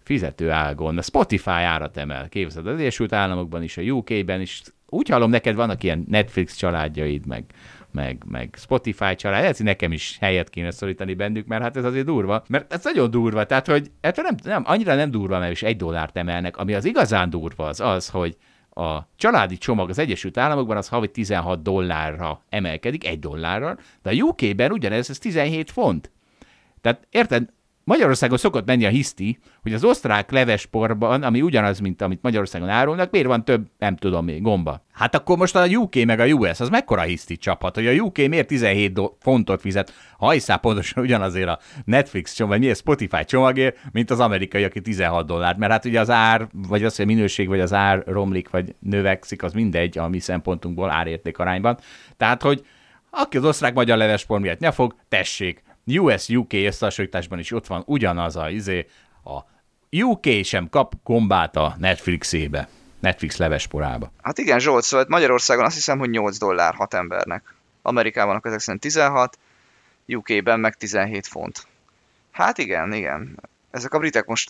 Speaker 2: fizető ágon. A Spotify árat emel, képzeld, az Egyesült Államokban is, a UK-ben is. Úgy hallom, neked vannak ilyen Netflix családjaid, meg, meg, meg Spotify család, ez nekem is helyet kéne szorítani bennük, mert hát ez azért durva, mert ez nagyon durva, tehát hogy hát nem, nem, annyira nem durva, mert is egy dollárt emelnek, ami az igazán durva az az, hogy a családi csomag az Egyesült Államokban az havi 16 dollárra emelkedik, egy dollárral, de a UK-ben ugyanez, ez 17 font. Tehát érted, Magyarországon szokott menni a hiszti, hogy az osztrák levesporban, ami ugyanaz, mint amit Magyarországon árulnak, miért van több, nem tudom még, gomba. Hát akkor most a UK meg a US, az mekkora hiszti csapat, hogy a UK miért 17 do- fontot fizet, hajszál pontosan ugyanazért a Netflix csomag, vagy mi a Spotify csomagért, mint az amerikai, aki 16 dollárt, mert hát ugye az ár, vagy az, hogy a minőség, vagy az ár romlik, vagy növekszik, az mindegy a mi szempontunkból árérték arányban. Tehát, hogy aki az osztrák-magyar levespor miatt fog, tessék, US-UK összehasonlításban is ott van ugyanaz a izé, a UK sem kap gombát a Netflixébe, Netflix levesporába.
Speaker 1: Hát igen, Zsolt, szóval Magyarországon azt hiszem, hogy 8 dollár hat embernek. Amerikában ezek szerint 16, UK-ben meg 17 font. Hát igen, igen. Ezek a britek most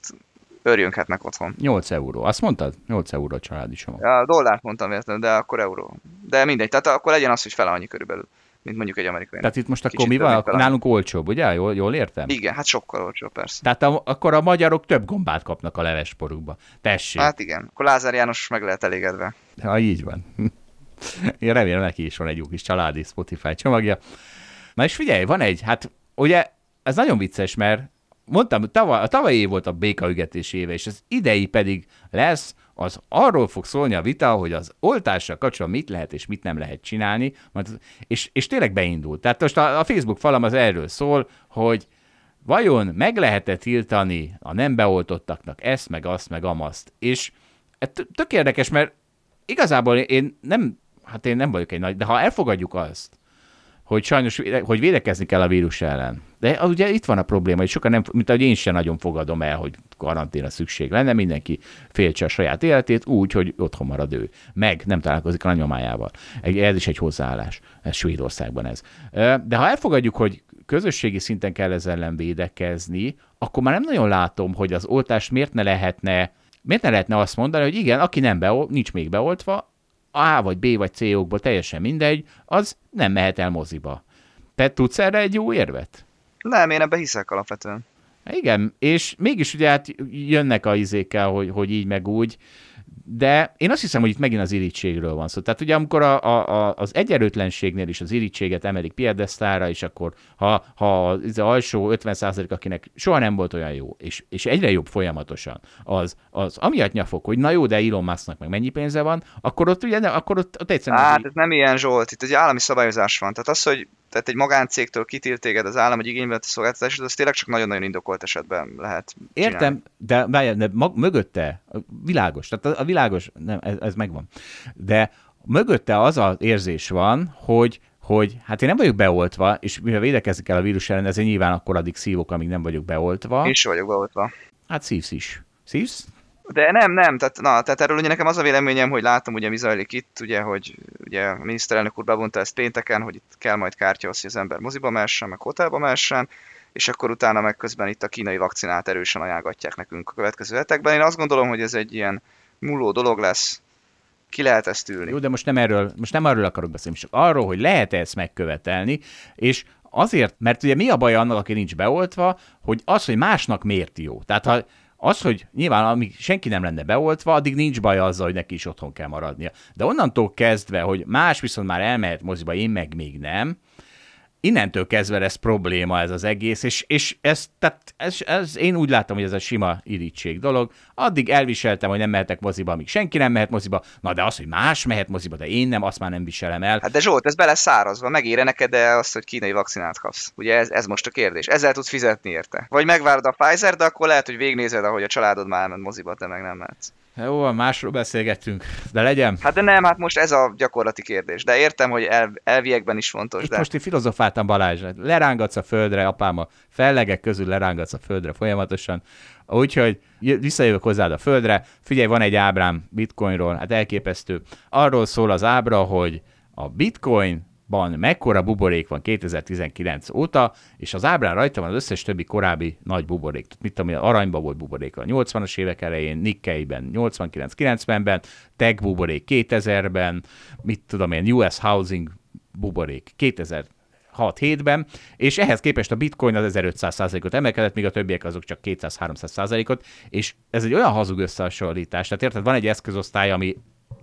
Speaker 1: örjönkhetnek otthon.
Speaker 2: 8 euró. Azt mondtad? 8 euró a családi csomag.
Speaker 1: Ja, dollárt mondtam értem, de akkor euró. De mindegy, tehát akkor legyen az, hogy fele annyi körülbelül mint mondjuk egy amerikai.
Speaker 2: Tehát itt most akkor mi van? Nálunk olcsóbb, ugye? Jól, jól értem?
Speaker 1: Igen, hát sokkal olcsóbb, persze.
Speaker 2: Tehát a, akkor a magyarok több gombát kapnak a levesporukba. Tessék.
Speaker 1: Hát igen, akkor Lázár János meg lehet elégedve.
Speaker 2: Ha így van. Én remélem neki is van egy jó kis családi Spotify csomagja. Na és figyelj, van egy, hát ugye ez nagyon vicces, mert mondtam, tavaly, a tavalyi év volt a békaügetés éve, és az idei pedig lesz az arról fog szólni a vita, hogy az oltással kapcsolatban mit lehet és mit nem lehet csinálni, és, és tényleg beindult. Tehát most a, a Facebook falam az erről szól, hogy vajon meg lehet-e tiltani a nem beoltottaknak ezt, meg azt, meg amaszt. És tök érdekes, mert igazából én nem, hát én nem vagyok egy nagy, de ha elfogadjuk azt, hogy sajnos hogy védekezni kell a vírus ellen. De ugye itt van a probléma, hogy sokan nem, mint ahogy én sem nagyon fogadom el, hogy karanténra szükség lenne, mindenki féltse a saját életét úgy, hogy otthon marad ő. Meg nem találkozik a nagymamájával. Ez is egy hozzáállás. Ez Svédországban ez. De ha elfogadjuk, hogy közösségi szinten kell ezzel ellen védekezni, akkor már nem nagyon látom, hogy az oltást miért ne lehetne Miért ne lehetne azt mondani, hogy igen, aki nem beol, nincs még beoltva, a vagy B vagy C okból teljesen mindegy, az nem mehet el moziba. Te tudsz erre egy jó érvet?
Speaker 1: Nem, én ebbe hiszek alapvetően.
Speaker 2: Igen, és mégis ugye hát jönnek a izékkel, hogy, hogy így meg úgy, de én azt hiszem, hogy itt megint az irítségről van szó. Tehát ugye amikor a, a, az egyenlőtlenségnél is az irítséget emelik piedesztára, és akkor ha, ha az alsó 50% akinek soha nem volt olyan jó, és, és egyre jobb folyamatosan, az, az amiatt nyafok, hogy na jó, de Elon Musknak meg mennyi pénze van, akkor ott ugye, akkor ott, ott egyszerűen...
Speaker 1: Hát ez nem ilyen Zsolt, itt egy állami szabályozás van. Tehát az, hogy tehát egy magáncégtől kitilt téged az állam, hogy igénybe a szolgáltatásod, az tényleg csak nagyon-nagyon indokolt esetben lehet
Speaker 2: csinálni. Értem, de, de, de mag, mögötte, világos, tehát a, a világos, nem, ez, ez megvan, de mögötte az az érzés van, hogy hogy hát én nem vagyok beoltva, és mivel védekezni kell a vírus ellen, ezért nyilván akkor addig szívok, amíg nem vagyok beoltva.
Speaker 1: És vagyok beoltva.
Speaker 2: Hát szívsz is. Szívsz?
Speaker 1: De nem, nem, tehát, na, tehát erről ugye nekem az a véleményem, hogy látom ugye mi zajlik itt, ugye, hogy ugye a miniszterelnök úr bevonta ezt pénteken, hogy itt kell majd kártya hogy az ember moziba mehessen, meg hotelba mehessen, és akkor utána meg közben itt a kínai vakcinát erősen ajánlgatják nekünk a következő hetekben. Én azt gondolom, hogy ez egy ilyen múló dolog lesz. Ki lehet ezt ülni?
Speaker 2: Jó, de most nem erről, most nem arról akarok beszélni, csak arról, hogy lehet-e ezt megkövetelni, és azért, mert ugye mi a baj annak, aki nincs beoltva, hogy az, hogy másnak miért jó. Tehát ha az, hogy nyilván amíg senki nem lenne beoltva, addig nincs baj azzal, hogy neki is otthon kell maradnia. De onnantól kezdve, hogy más viszont már elmehet moziba, én meg még nem, innentől kezdve lesz probléma ez az egész, és, és ez, tehát ez, ez, én úgy látom, hogy ez a sima irítség dolog. Addig elviseltem, hogy nem mehetek moziba, amíg senki nem mehet moziba, na de az, hogy más mehet moziba, de én nem, azt már nem viselem el.
Speaker 1: Hát de Zsolt, ez bele szárazva, megére neked azt, hogy kínai vakcinát kapsz? Ugye ez, ez most a kérdés. Ezzel tudsz fizetni érte. Vagy megvárod a Pfizer, de akkor lehet, hogy végnézed, ahogy a családod már ment moziba, te meg nem mehetsz.
Speaker 2: Jó, másról beszélgettünk, de legyen.
Speaker 1: Hát de nem, hát most ez a gyakorlati kérdés. De értem, hogy el, elviekben is fontos.
Speaker 2: Itt
Speaker 1: de...
Speaker 2: most én filozofáltam Balázs, lerángatsz a földre, apám a fellegek közül lerángatsz a földre folyamatosan, úgyhogy visszajövök hozzád a földre, figyelj, van egy ábrám bitcoinról, hát elképesztő. Arról szól az ábra, hogy a bitcoin ban mekkora buborék van 2019 óta, és az ábrán rajta van az összes többi korábbi nagy buborék. Mit tudom, aranyban volt buborék a 80-as évek elején, Nikkei-ben 89-90-ben, tech buborék 2000-ben, mit tudom én, US Housing buborék 2000 6-7-ben, és ehhez képest a bitcoin az 1500%-ot emelkedett, míg a többiek azok csak 200-300%-ot, és ez egy olyan hazug összehasonlítás. Tehát érted, van egy eszközosztály, ami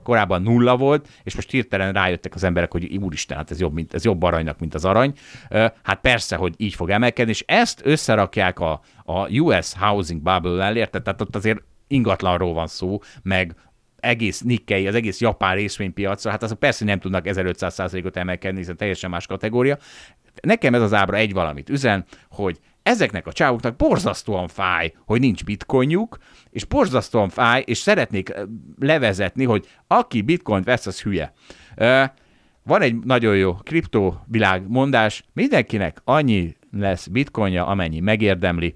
Speaker 2: korábban nulla volt, és most hirtelen rájöttek az emberek, hogy úristen, hát ez jobb, mint, ez jobb aranynak, mint az arany. Hát persze, hogy így fog emelkedni, és ezt összerakják a, a US Housing Bubble-lel, érted? Tehát ott azért ingatlanról van szó, meg egész Nikkei, az egész japán részvénypiacra, hát azok persze nem tudnak 1500%-ot emelkedni, hiszen teljesen más kategória. Nekem ez az ábra egy valamit üzen, hogy ezeknek a csávoknak borzasztóan fáj, hogy nincs bitcoinjuk, és borzasztóan fáj, és szeretnék levezetni, hogy aki bitcoint vesz, az hülye. Van egy nagyon jó kriptovilág mondás, mindenkinek annyi lesz bitcoinja, amennyi megérdemli.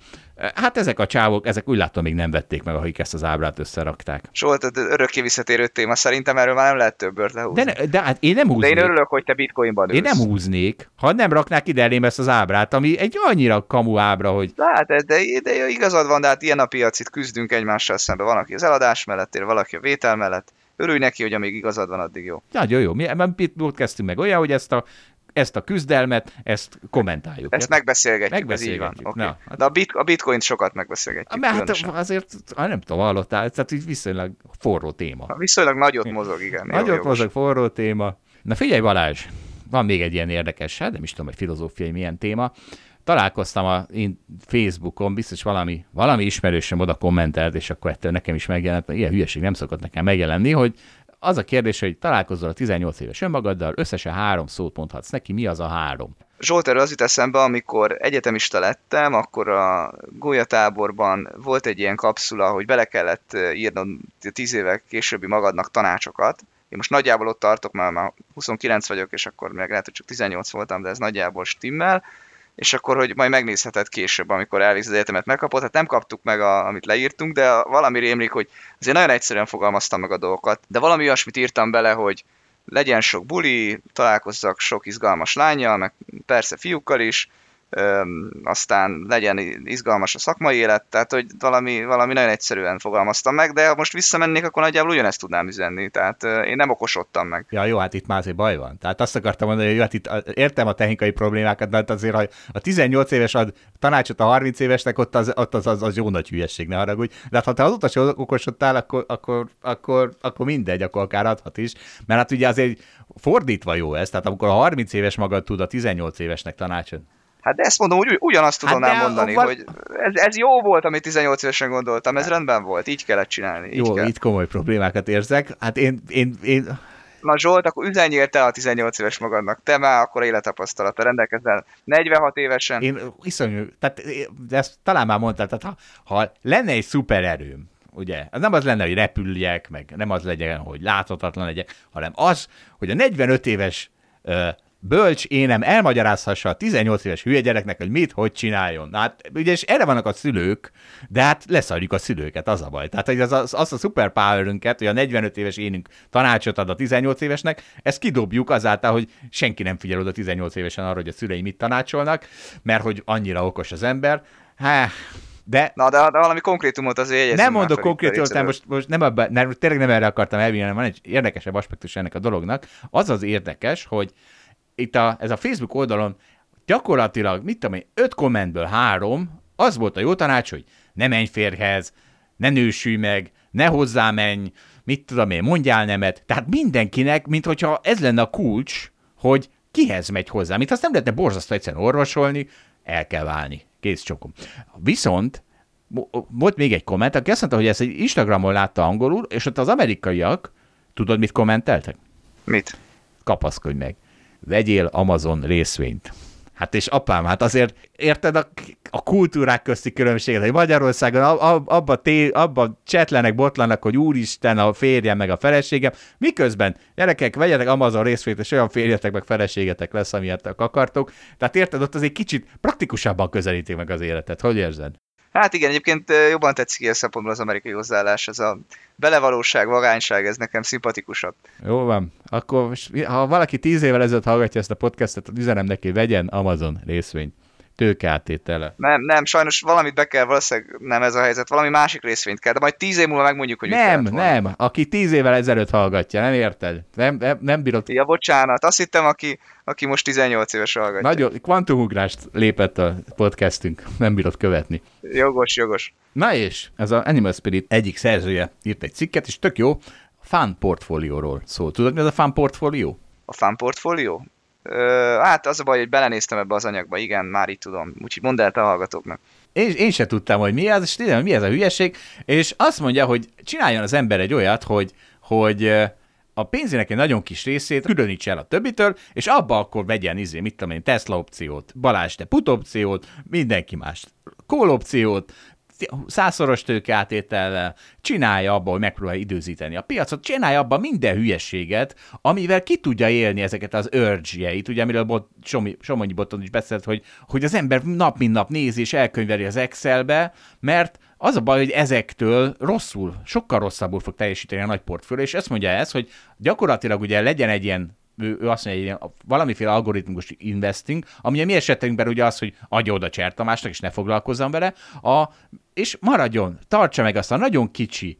Speaker 2: Hát ezek a csávok, ezek úgy látom még nem vették meg, akik ezt az ábrát összerakták.
Speaker 1: Solt, örökké visszatérő téma, szerintem erről már nem lehet többet lehúzni.
Speaker 2: De, ne, de hát én nem húznék.
Speaker 1: De én örülök, hogy te bitcoinban ülsz.
Speaker 2: Én nem húznék, ha nem raknák ide elém ezt az ábrát, ami egy annyira kamu ábra, hogy...
Speaker 1: De, hát, de, de, de igazad van, de hát ilyen a piac, itt küzdünk egymással szemben. Van, aki az eladás mellett ér, valaki a vétel mellett. Örülj neki, hogy amíg igazad van, addig jó.
Speaker 2: Nagyon jó. Mi ebben kezdtünk meg olyan, hogy ezt a ezt a küzdelmet, ezt kommentáljuk.
Speaker 1: Ezt megbeszélgetjük, megbeszélgetjük. Okay. Na, hát... De a, bit, a bitcoin sokat megbeszélgetjük.
Speaker 2: Mert hát azért, nem tudom, hallottál, tehát így viszonylag forró téma.
Speaker 1: Ha viszonylag nagyot mozog, igen.
Speaker 2: Nagyot jó, mozog, forró téma. Na figyelj Balázs, van még egy ilyen érdekes, hát nem is tudom, hogy filozófiai milyen téma. Találkoztam a én Facebookon, biztos valami, valami ismerősöm oda kommentelt, és akkor ettől nekem is megjelent, ilyen hülyeség nem szokott nekem megjelenni, hogy az a kérdés, hogy találkozol a 18 éves önmagaddal, összesen három szót mondhatsz neki, mi az a három?
Speaker 1: Zsolt, erről az jut eszembe, amikor egyetemista lettem, akkor a gólyatáborban volt egy ilyen kapszula, hogy bele kellett írnom 10 évek későbbi magadnak tanácsokat. Én most nagyjából ott tartok, mert már 29 vagyok, és akkor meg lehet, hogy csak 18 voltam, de ez nagyjából stimmel és akkor, hogy majd megnézheted később, amikor elvégz az egyetemet megkapod. Hát nem kaptuk meg, a, amit leírtunk, de valami rémlik, hogy azért nagyon egyszerűen fogalmaztam meg a dolgokat. De valami olyasmit írtam bele, hogy legyen sok buli, találkozzak sok izgalmas lányjal, meg persze fiúkkal is, aztán legyen izgalmas a szakmai élet, tehát hogy valami, valami nagyon egyszerűen fogalmaztam meg, de ha most visszamennék, akkor nagyjából ugyanezt tudnám üzenni, tehát én nem okosodtam meg.
Speaker 2: Ja, jó, hát itt már azért baj van. Tehát azt akartam mondani, hogy jó, hát itt értem a technikai problémákat, de hát azért, ha a 18 éves ad tanácsot a 30 évesnek, ott az, ott az, az, az jó nagy hülyesség, ne haragudj. De hát, ha te azóta sem okosodtál, akkor, akkor, akkor, akkor mindegy, akkor akár adhat is. Mert hát ugye azért fordítva jó ez, tehát amikor a 30 éves magad tud a 18 évesnek tanácsot
Speaker 1: Hát de ezt mondom, hogy ugyanazt tudom hát mondani, van... hogy ez, ez jó volt, amit 18 évesen gondoltam, ez hát. rendben volt, így kellett csinálni. Így
Speaker 2: jó,
Speaker 1: kell.
Speaker 2: itt komoly problémákat érzek. Hát én, én, én...
Speaker 1: Na Zsolt, akkor üzenjél te a 18 éves magadnak, te már akkor élettapasztalata rendelkezel 46 évesen.
Speaker 2: Én iszonyú, tehát de ezt talán már mondtál, tehát ha, ha lenne egy szupererőm, ugye, az nem az lenne, hogy repüljek, meg nem az legyen, hogy láthatatlan legyek, hanem az, hogy a 45 éves bölcs énem elmagyarázhassa a 18 éves hülye gyereknek, hogy mit, hogy csináljon. Hát ugye, és erre vannak a szülők, de hát leszarjuk a szülőket, az a baj. Tehát az, az, az a superpowerünket, hogy a 45 éves énünk tanácsot ad a 18 évesnek, ezt kidobjuk azáltal, hogy senki nem figyel oda 18 évesen arra, hogy a szülei mit tanácsolnak, mert hogy annyira okos az ember. Há, De
Speaker 1: Na, de, de valami konkrétumot azért jegyezzünk
Speaker 2: nem mondok konkrétumot,
Speaker 1: részéről.
Speaker 2: most, most nem, abba, nem, tényleg nem erre akartam elvinni, hanem van egy érdekesebb aspektus ennek a dolognak. Az az érdekes, hogy itt a, ez a Facebook oldalon gyakorlatilag, mit tudom én, öt kommentből három, az volt a jó tanács, hogy ne menj férhez, ne nősülj meg, ne hozzá menj, mit tudom én, mondjál nemet. Tehát mindenkinek, mint hogyha ez lenne a kulcs, hogy kihez megy hozzá. Mint azt nem lehetne borzasztó egyszerűen orvosolni, el kell válni. Kész csokom. Viszont volt még egy komment, aki azt mondta, hogy ezt egy Instagramon látta angolul, és ott az amerikaiak, tudod, mit kommenteltek?
Speaker 1: Mit?
Speaker 2: kapaszkodj meg. Vegyél Amazon részvényt. Hát és apám, hát azért érted a, a kultúrák közti különbséget, hogy Magyarországon ab, ab, abba, té, abba csetlenek, botlanak, hogy úristen a férjem meg a feleségem, miközben gyerekek, vegyetek Amazon részvényt, és olyan férjetek meg feleségetek lesz, amilyet akartok. Tehát érted, ott egy kicsit praktikusabban közelítik meg az életet. Hogy érzed?
Speaker 1: Hát igen, egyébként jobban tetszik ilyen szempontból az amerikai hozzáállás, ez a belevalóság, vagányság, ez nekem szimpatikusabb.
Speaker 2: Jó van. Akkor ha valaki tíz évvel ezelőtt hallgatja ezt a podcastet, üzenem neki, vegyen Amazon részvényt. Tőkeáttétele.
Speaker 1: Nem, nem, sajnos valamit be kell, valószínűleg nem ez a helyzet, valami másik részvényt kell, de majd tíz év múlva megmondjuk, hogy
Speaker 2: Nem, nem, aki tíz évvel ezelőtt hallgatja, nem érted? Nem, nem, nem bírod.
Speaker 1: Ja, bocsánat, azt hittem, aki, aki most 18 éves hallgatja.
Speaker 2: Nagyon kvantumugrászt lépett a podcastünk, nem bírod követni.
Speaker 1: Jogos, jogos.
Speaker 2: Na és, ez a Animal Spirit egyik szerzője írt egy cikket, és tök jó, fan portfólióról szól. Tudod, mi az a fan portfólió?
Speaker 1: A fan portfólió? Ö, hát az a baj, hogy belenéztem ebbe az anyagba, igen, már így tudom. Úgyhogy mondd el te a hallgatóknak.
Speaker 2: Én, én se tudtam, hogy mi az, és tudom, mi ez a hülyeség, és azt mondja, hogy csináljon az ember egy olyat, hogy, hogy a pénzének egy nagyon kis részét különíts el a többitől, és abba akkor vegyen izé, mit tudom én, Tesla opciót, Balázs te put opciót, mindenki más call opciót, százszoros tőke átétellel, csinálja abba, hogy megpróbálja időzíteni a piacot, csinálja abba minden hülyeséget, amivel ki tudja élni ezeket az urge-jeit, ugye amiről bot, Somi, Somonyi Boton is beszélt, hogy, hogy az ember nap mint nap nézi és elkönyveli az Excelbe, mert az a baj, hogy ezektől rosszul, sokkal rosszabbul fog teljesíteni a nagy portfólió, és ezt mondja ez, hogy gyakorlatilag ugye legyen egy ilyen ő, ő azt mondja, hogy valamiféle algoritmus investing, ami a mi esetünkben ugye az, hogy adja oda Cser Tamásnak, és ne foglalkozzam vele, a, és maradjon, tartsa meg azt a nagyon kicsi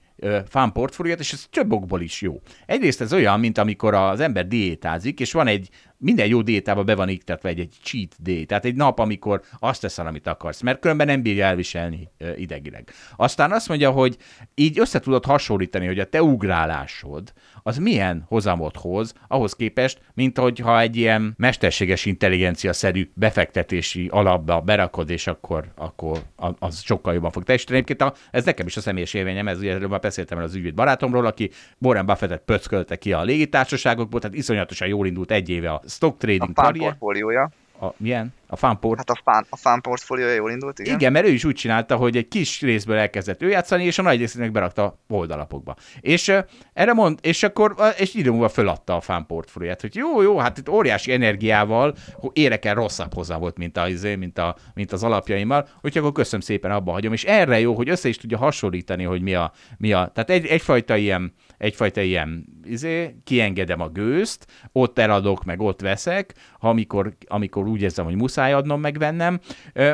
Speaker 2: fan portfóliót, és ez több okból is jó. Egyrészt ez olyan, mint amikor az ember diétázik, és van egy, minden jó diétába be van iktatva egy, egy cheat day, tehát egy nap, amikor azt teszel, amit akarsz, mert különben nem bírja elviselni idegileg. Aztán azt mondja, hogy így össze tudod hasonlítani, hogy a te ugrálásod, az milyen hozamot hoz ahhoz képest, mint hogyha egy ilyen mesterséges intelligencia-szerű befektetési alapba berakod, és akkor, akkor az sokkal jobban fog teljesíteni. Egyébként a, ez nekem is a személyes élményem, ez ugye beszéltem el az ügyvéd barátomról, aki Warren Buffettet pöckölte ki a légitársaságokból, tehát iszonyatosan jól indult egy éve a stock
Speaker 1: A
Speaker 2: trading
Speaker 1: fan
Speaker 2: karrier.
Speaker 1: portfóliója.
Speaker 2: A, milyen? A fanport.
Speaker 1: Hát a fan, a fan portfóliója jól indult, igen.
Speaker 2: Igen. Mert ő is úgy csinálta, hogy egy kis részből elkezdett ő játszani, és a nagy részének berakta oldalapokba. És uh, erre mond, és akkor és idő múlva föladta a fan portfólióját, hogy jó, jó, hát itt óriási energiával hogy érek el rosszabb hozzá volt, mint, a, izé, mint, a, mint az alapjaimmal, úgyhogy akkor köszönöm szépen, abba hagyom. És erre jó, hogy össze is tudja hasonlítani, hogy mi a, mi a tehát egy, egyfajta ilyen, egyfajta ilyen, izé, kiengedem a gőzt, ott eladok, meg ott veszek, ha amikor, amikor úgy érzem, hogy muszáj adnom, megvennem,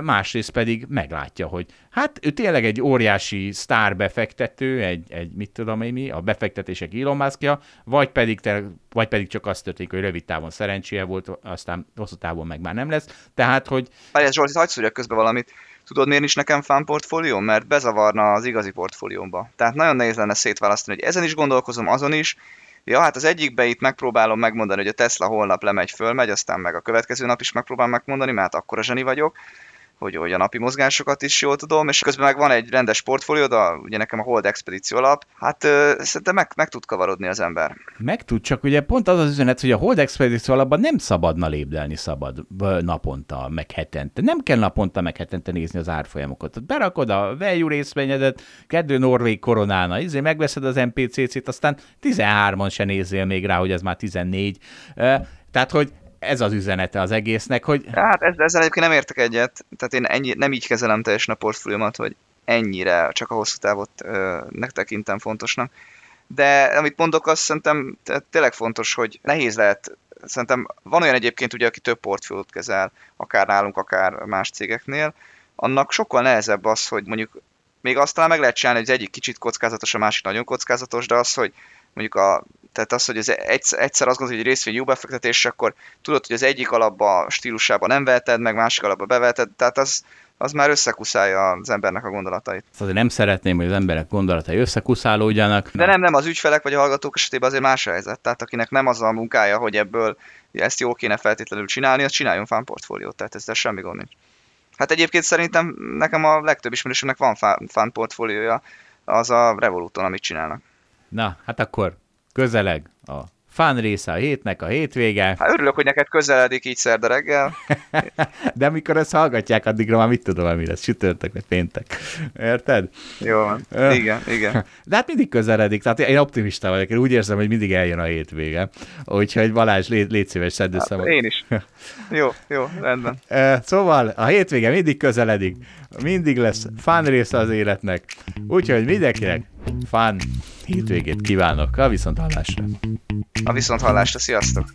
Speaker 2: másrészt pedig meglátja, hogy hát ő tényleg egy óriási sztár befektető, egy, egy mit tudom én mi, a befektetések Elon Muskja, vagy pedig, te, vagy pedig csak azt történik, hogy rövid távon szerencséje volt, aztán hosszú távon meg már nem lesz. Tehát, hogy
Speaker 1: Várjál Zsolt, hagyd szúrjak közbe valamit. Tudod, miért nincs nekem fan portfólió? Mert bezavarna az igazi portfóliómba. Tehát nagyon nehéz lenne szétválasztani, hogy ezen is gondolkozom, azon is. Ja, hát az egyikbe itt megpróbálom megmondani, hogy a Tesla holnap lemegy, fölmegy, aztán meg a következő nap is megpróbálom megmondani, mert hát akkora zseni vagyok, hogy, hogy a napi mozgásokat is jól tudom, és közben meg van egy rendes portfólió, de ugye nekem a Hold Expedíció alap, hát ö, szerintem meg, meg tud kavarodni az ember.
Speaker 2: meg tud, csak ugye pont az az üzenet, hogy a Hold Expedition alapban nem szabadna lépdelni szabad naponta, meg hetente. Nem kell naponta, meg hetente nézni az árfolyamokat. Berakod a value részvényedet, kedő Norvég koronálna, izé, megveszed az MPCC-t, aztán 13-on se nézzél még rá, hogy ez már 14. Ö, Tehát, hogy ez az üzenete az egésznek, hogy
Speaker 1: Hát ezzel, egyébként nem értek egyet, tehát én ennyi, nem így kezelem teljesen a portfóliómat, hogy ennyire csak a hosszú távot ö, tekintem fontosnak. De amit mondok, azt szerintem te- tényleg fontos, hogy nehéz lehet, szerintem van olyan egyébként ugye, aki több portfóliót kezel, akár nálunk, akár más cégeknél, annak sokkal nehezebb az, hogy mondjuk még azt talán meg lehet csinálni, hogy az egyik kicsit kockázatos, a másik nagyon kockázatos, de az, hogy mondjuk a, tehát az, hogy az egyszer, egyszer azt gondolod, hogy részvény jó befektetés, akkor tudod, hogy az egyik alapba stílusában nem veheted, meg másik alapba beveheted, tehát az, az már összekuszálja az embernek a gondolatait.
Speaker 2: Azért nem szeretném, hogy az emberek gondolatai összekuszálódjanak.
Speaker 1: De nem, nem, az ügyfelek vagy a hallgatók esetében azért más a helyzet. Tehát akinek nem az a munkája, hogy ebből ezt jól kéne feltétlenül csinálni, az csináljon fán portfóliót, tehát ezzel semmi gond nincs. Hát egyébként szerintem nekem a legtöbb ismerősömnek van fán portfóliója, az a Revoluton, amit csinálnak.
Speaker 2: Na, hát akkor közeleg a fán része a hétnek, a hétvége.
Speaker 1: Hát örülök, hogy neked közeledik így szerda reggel.
Speaker 2: De amikor ezt hallgatják, addigra már mit tudom, mi lesz, sütörtök vagy péntek. Érted?
Speaker 1: Jó, uh, igen, igen.
Speaker 2: De hát mindig közeledik, tehát én optimista vagyok, én úgy érzem, hogy mindig eljön a hétvége. Úgyhogy Balázs, légy, légy szíves, szedd. Hát,
Speaker 1: én is. Jó, jó, rendben.
Speaker 2: Szóval a hétvége mindig közeledik, mindig lesz fán része az életnek, úgyhogy mindenkinek fán hétvégét kívánok. A viszont hallásra.
Speaker 1: A viszont hallásra, sziasztok!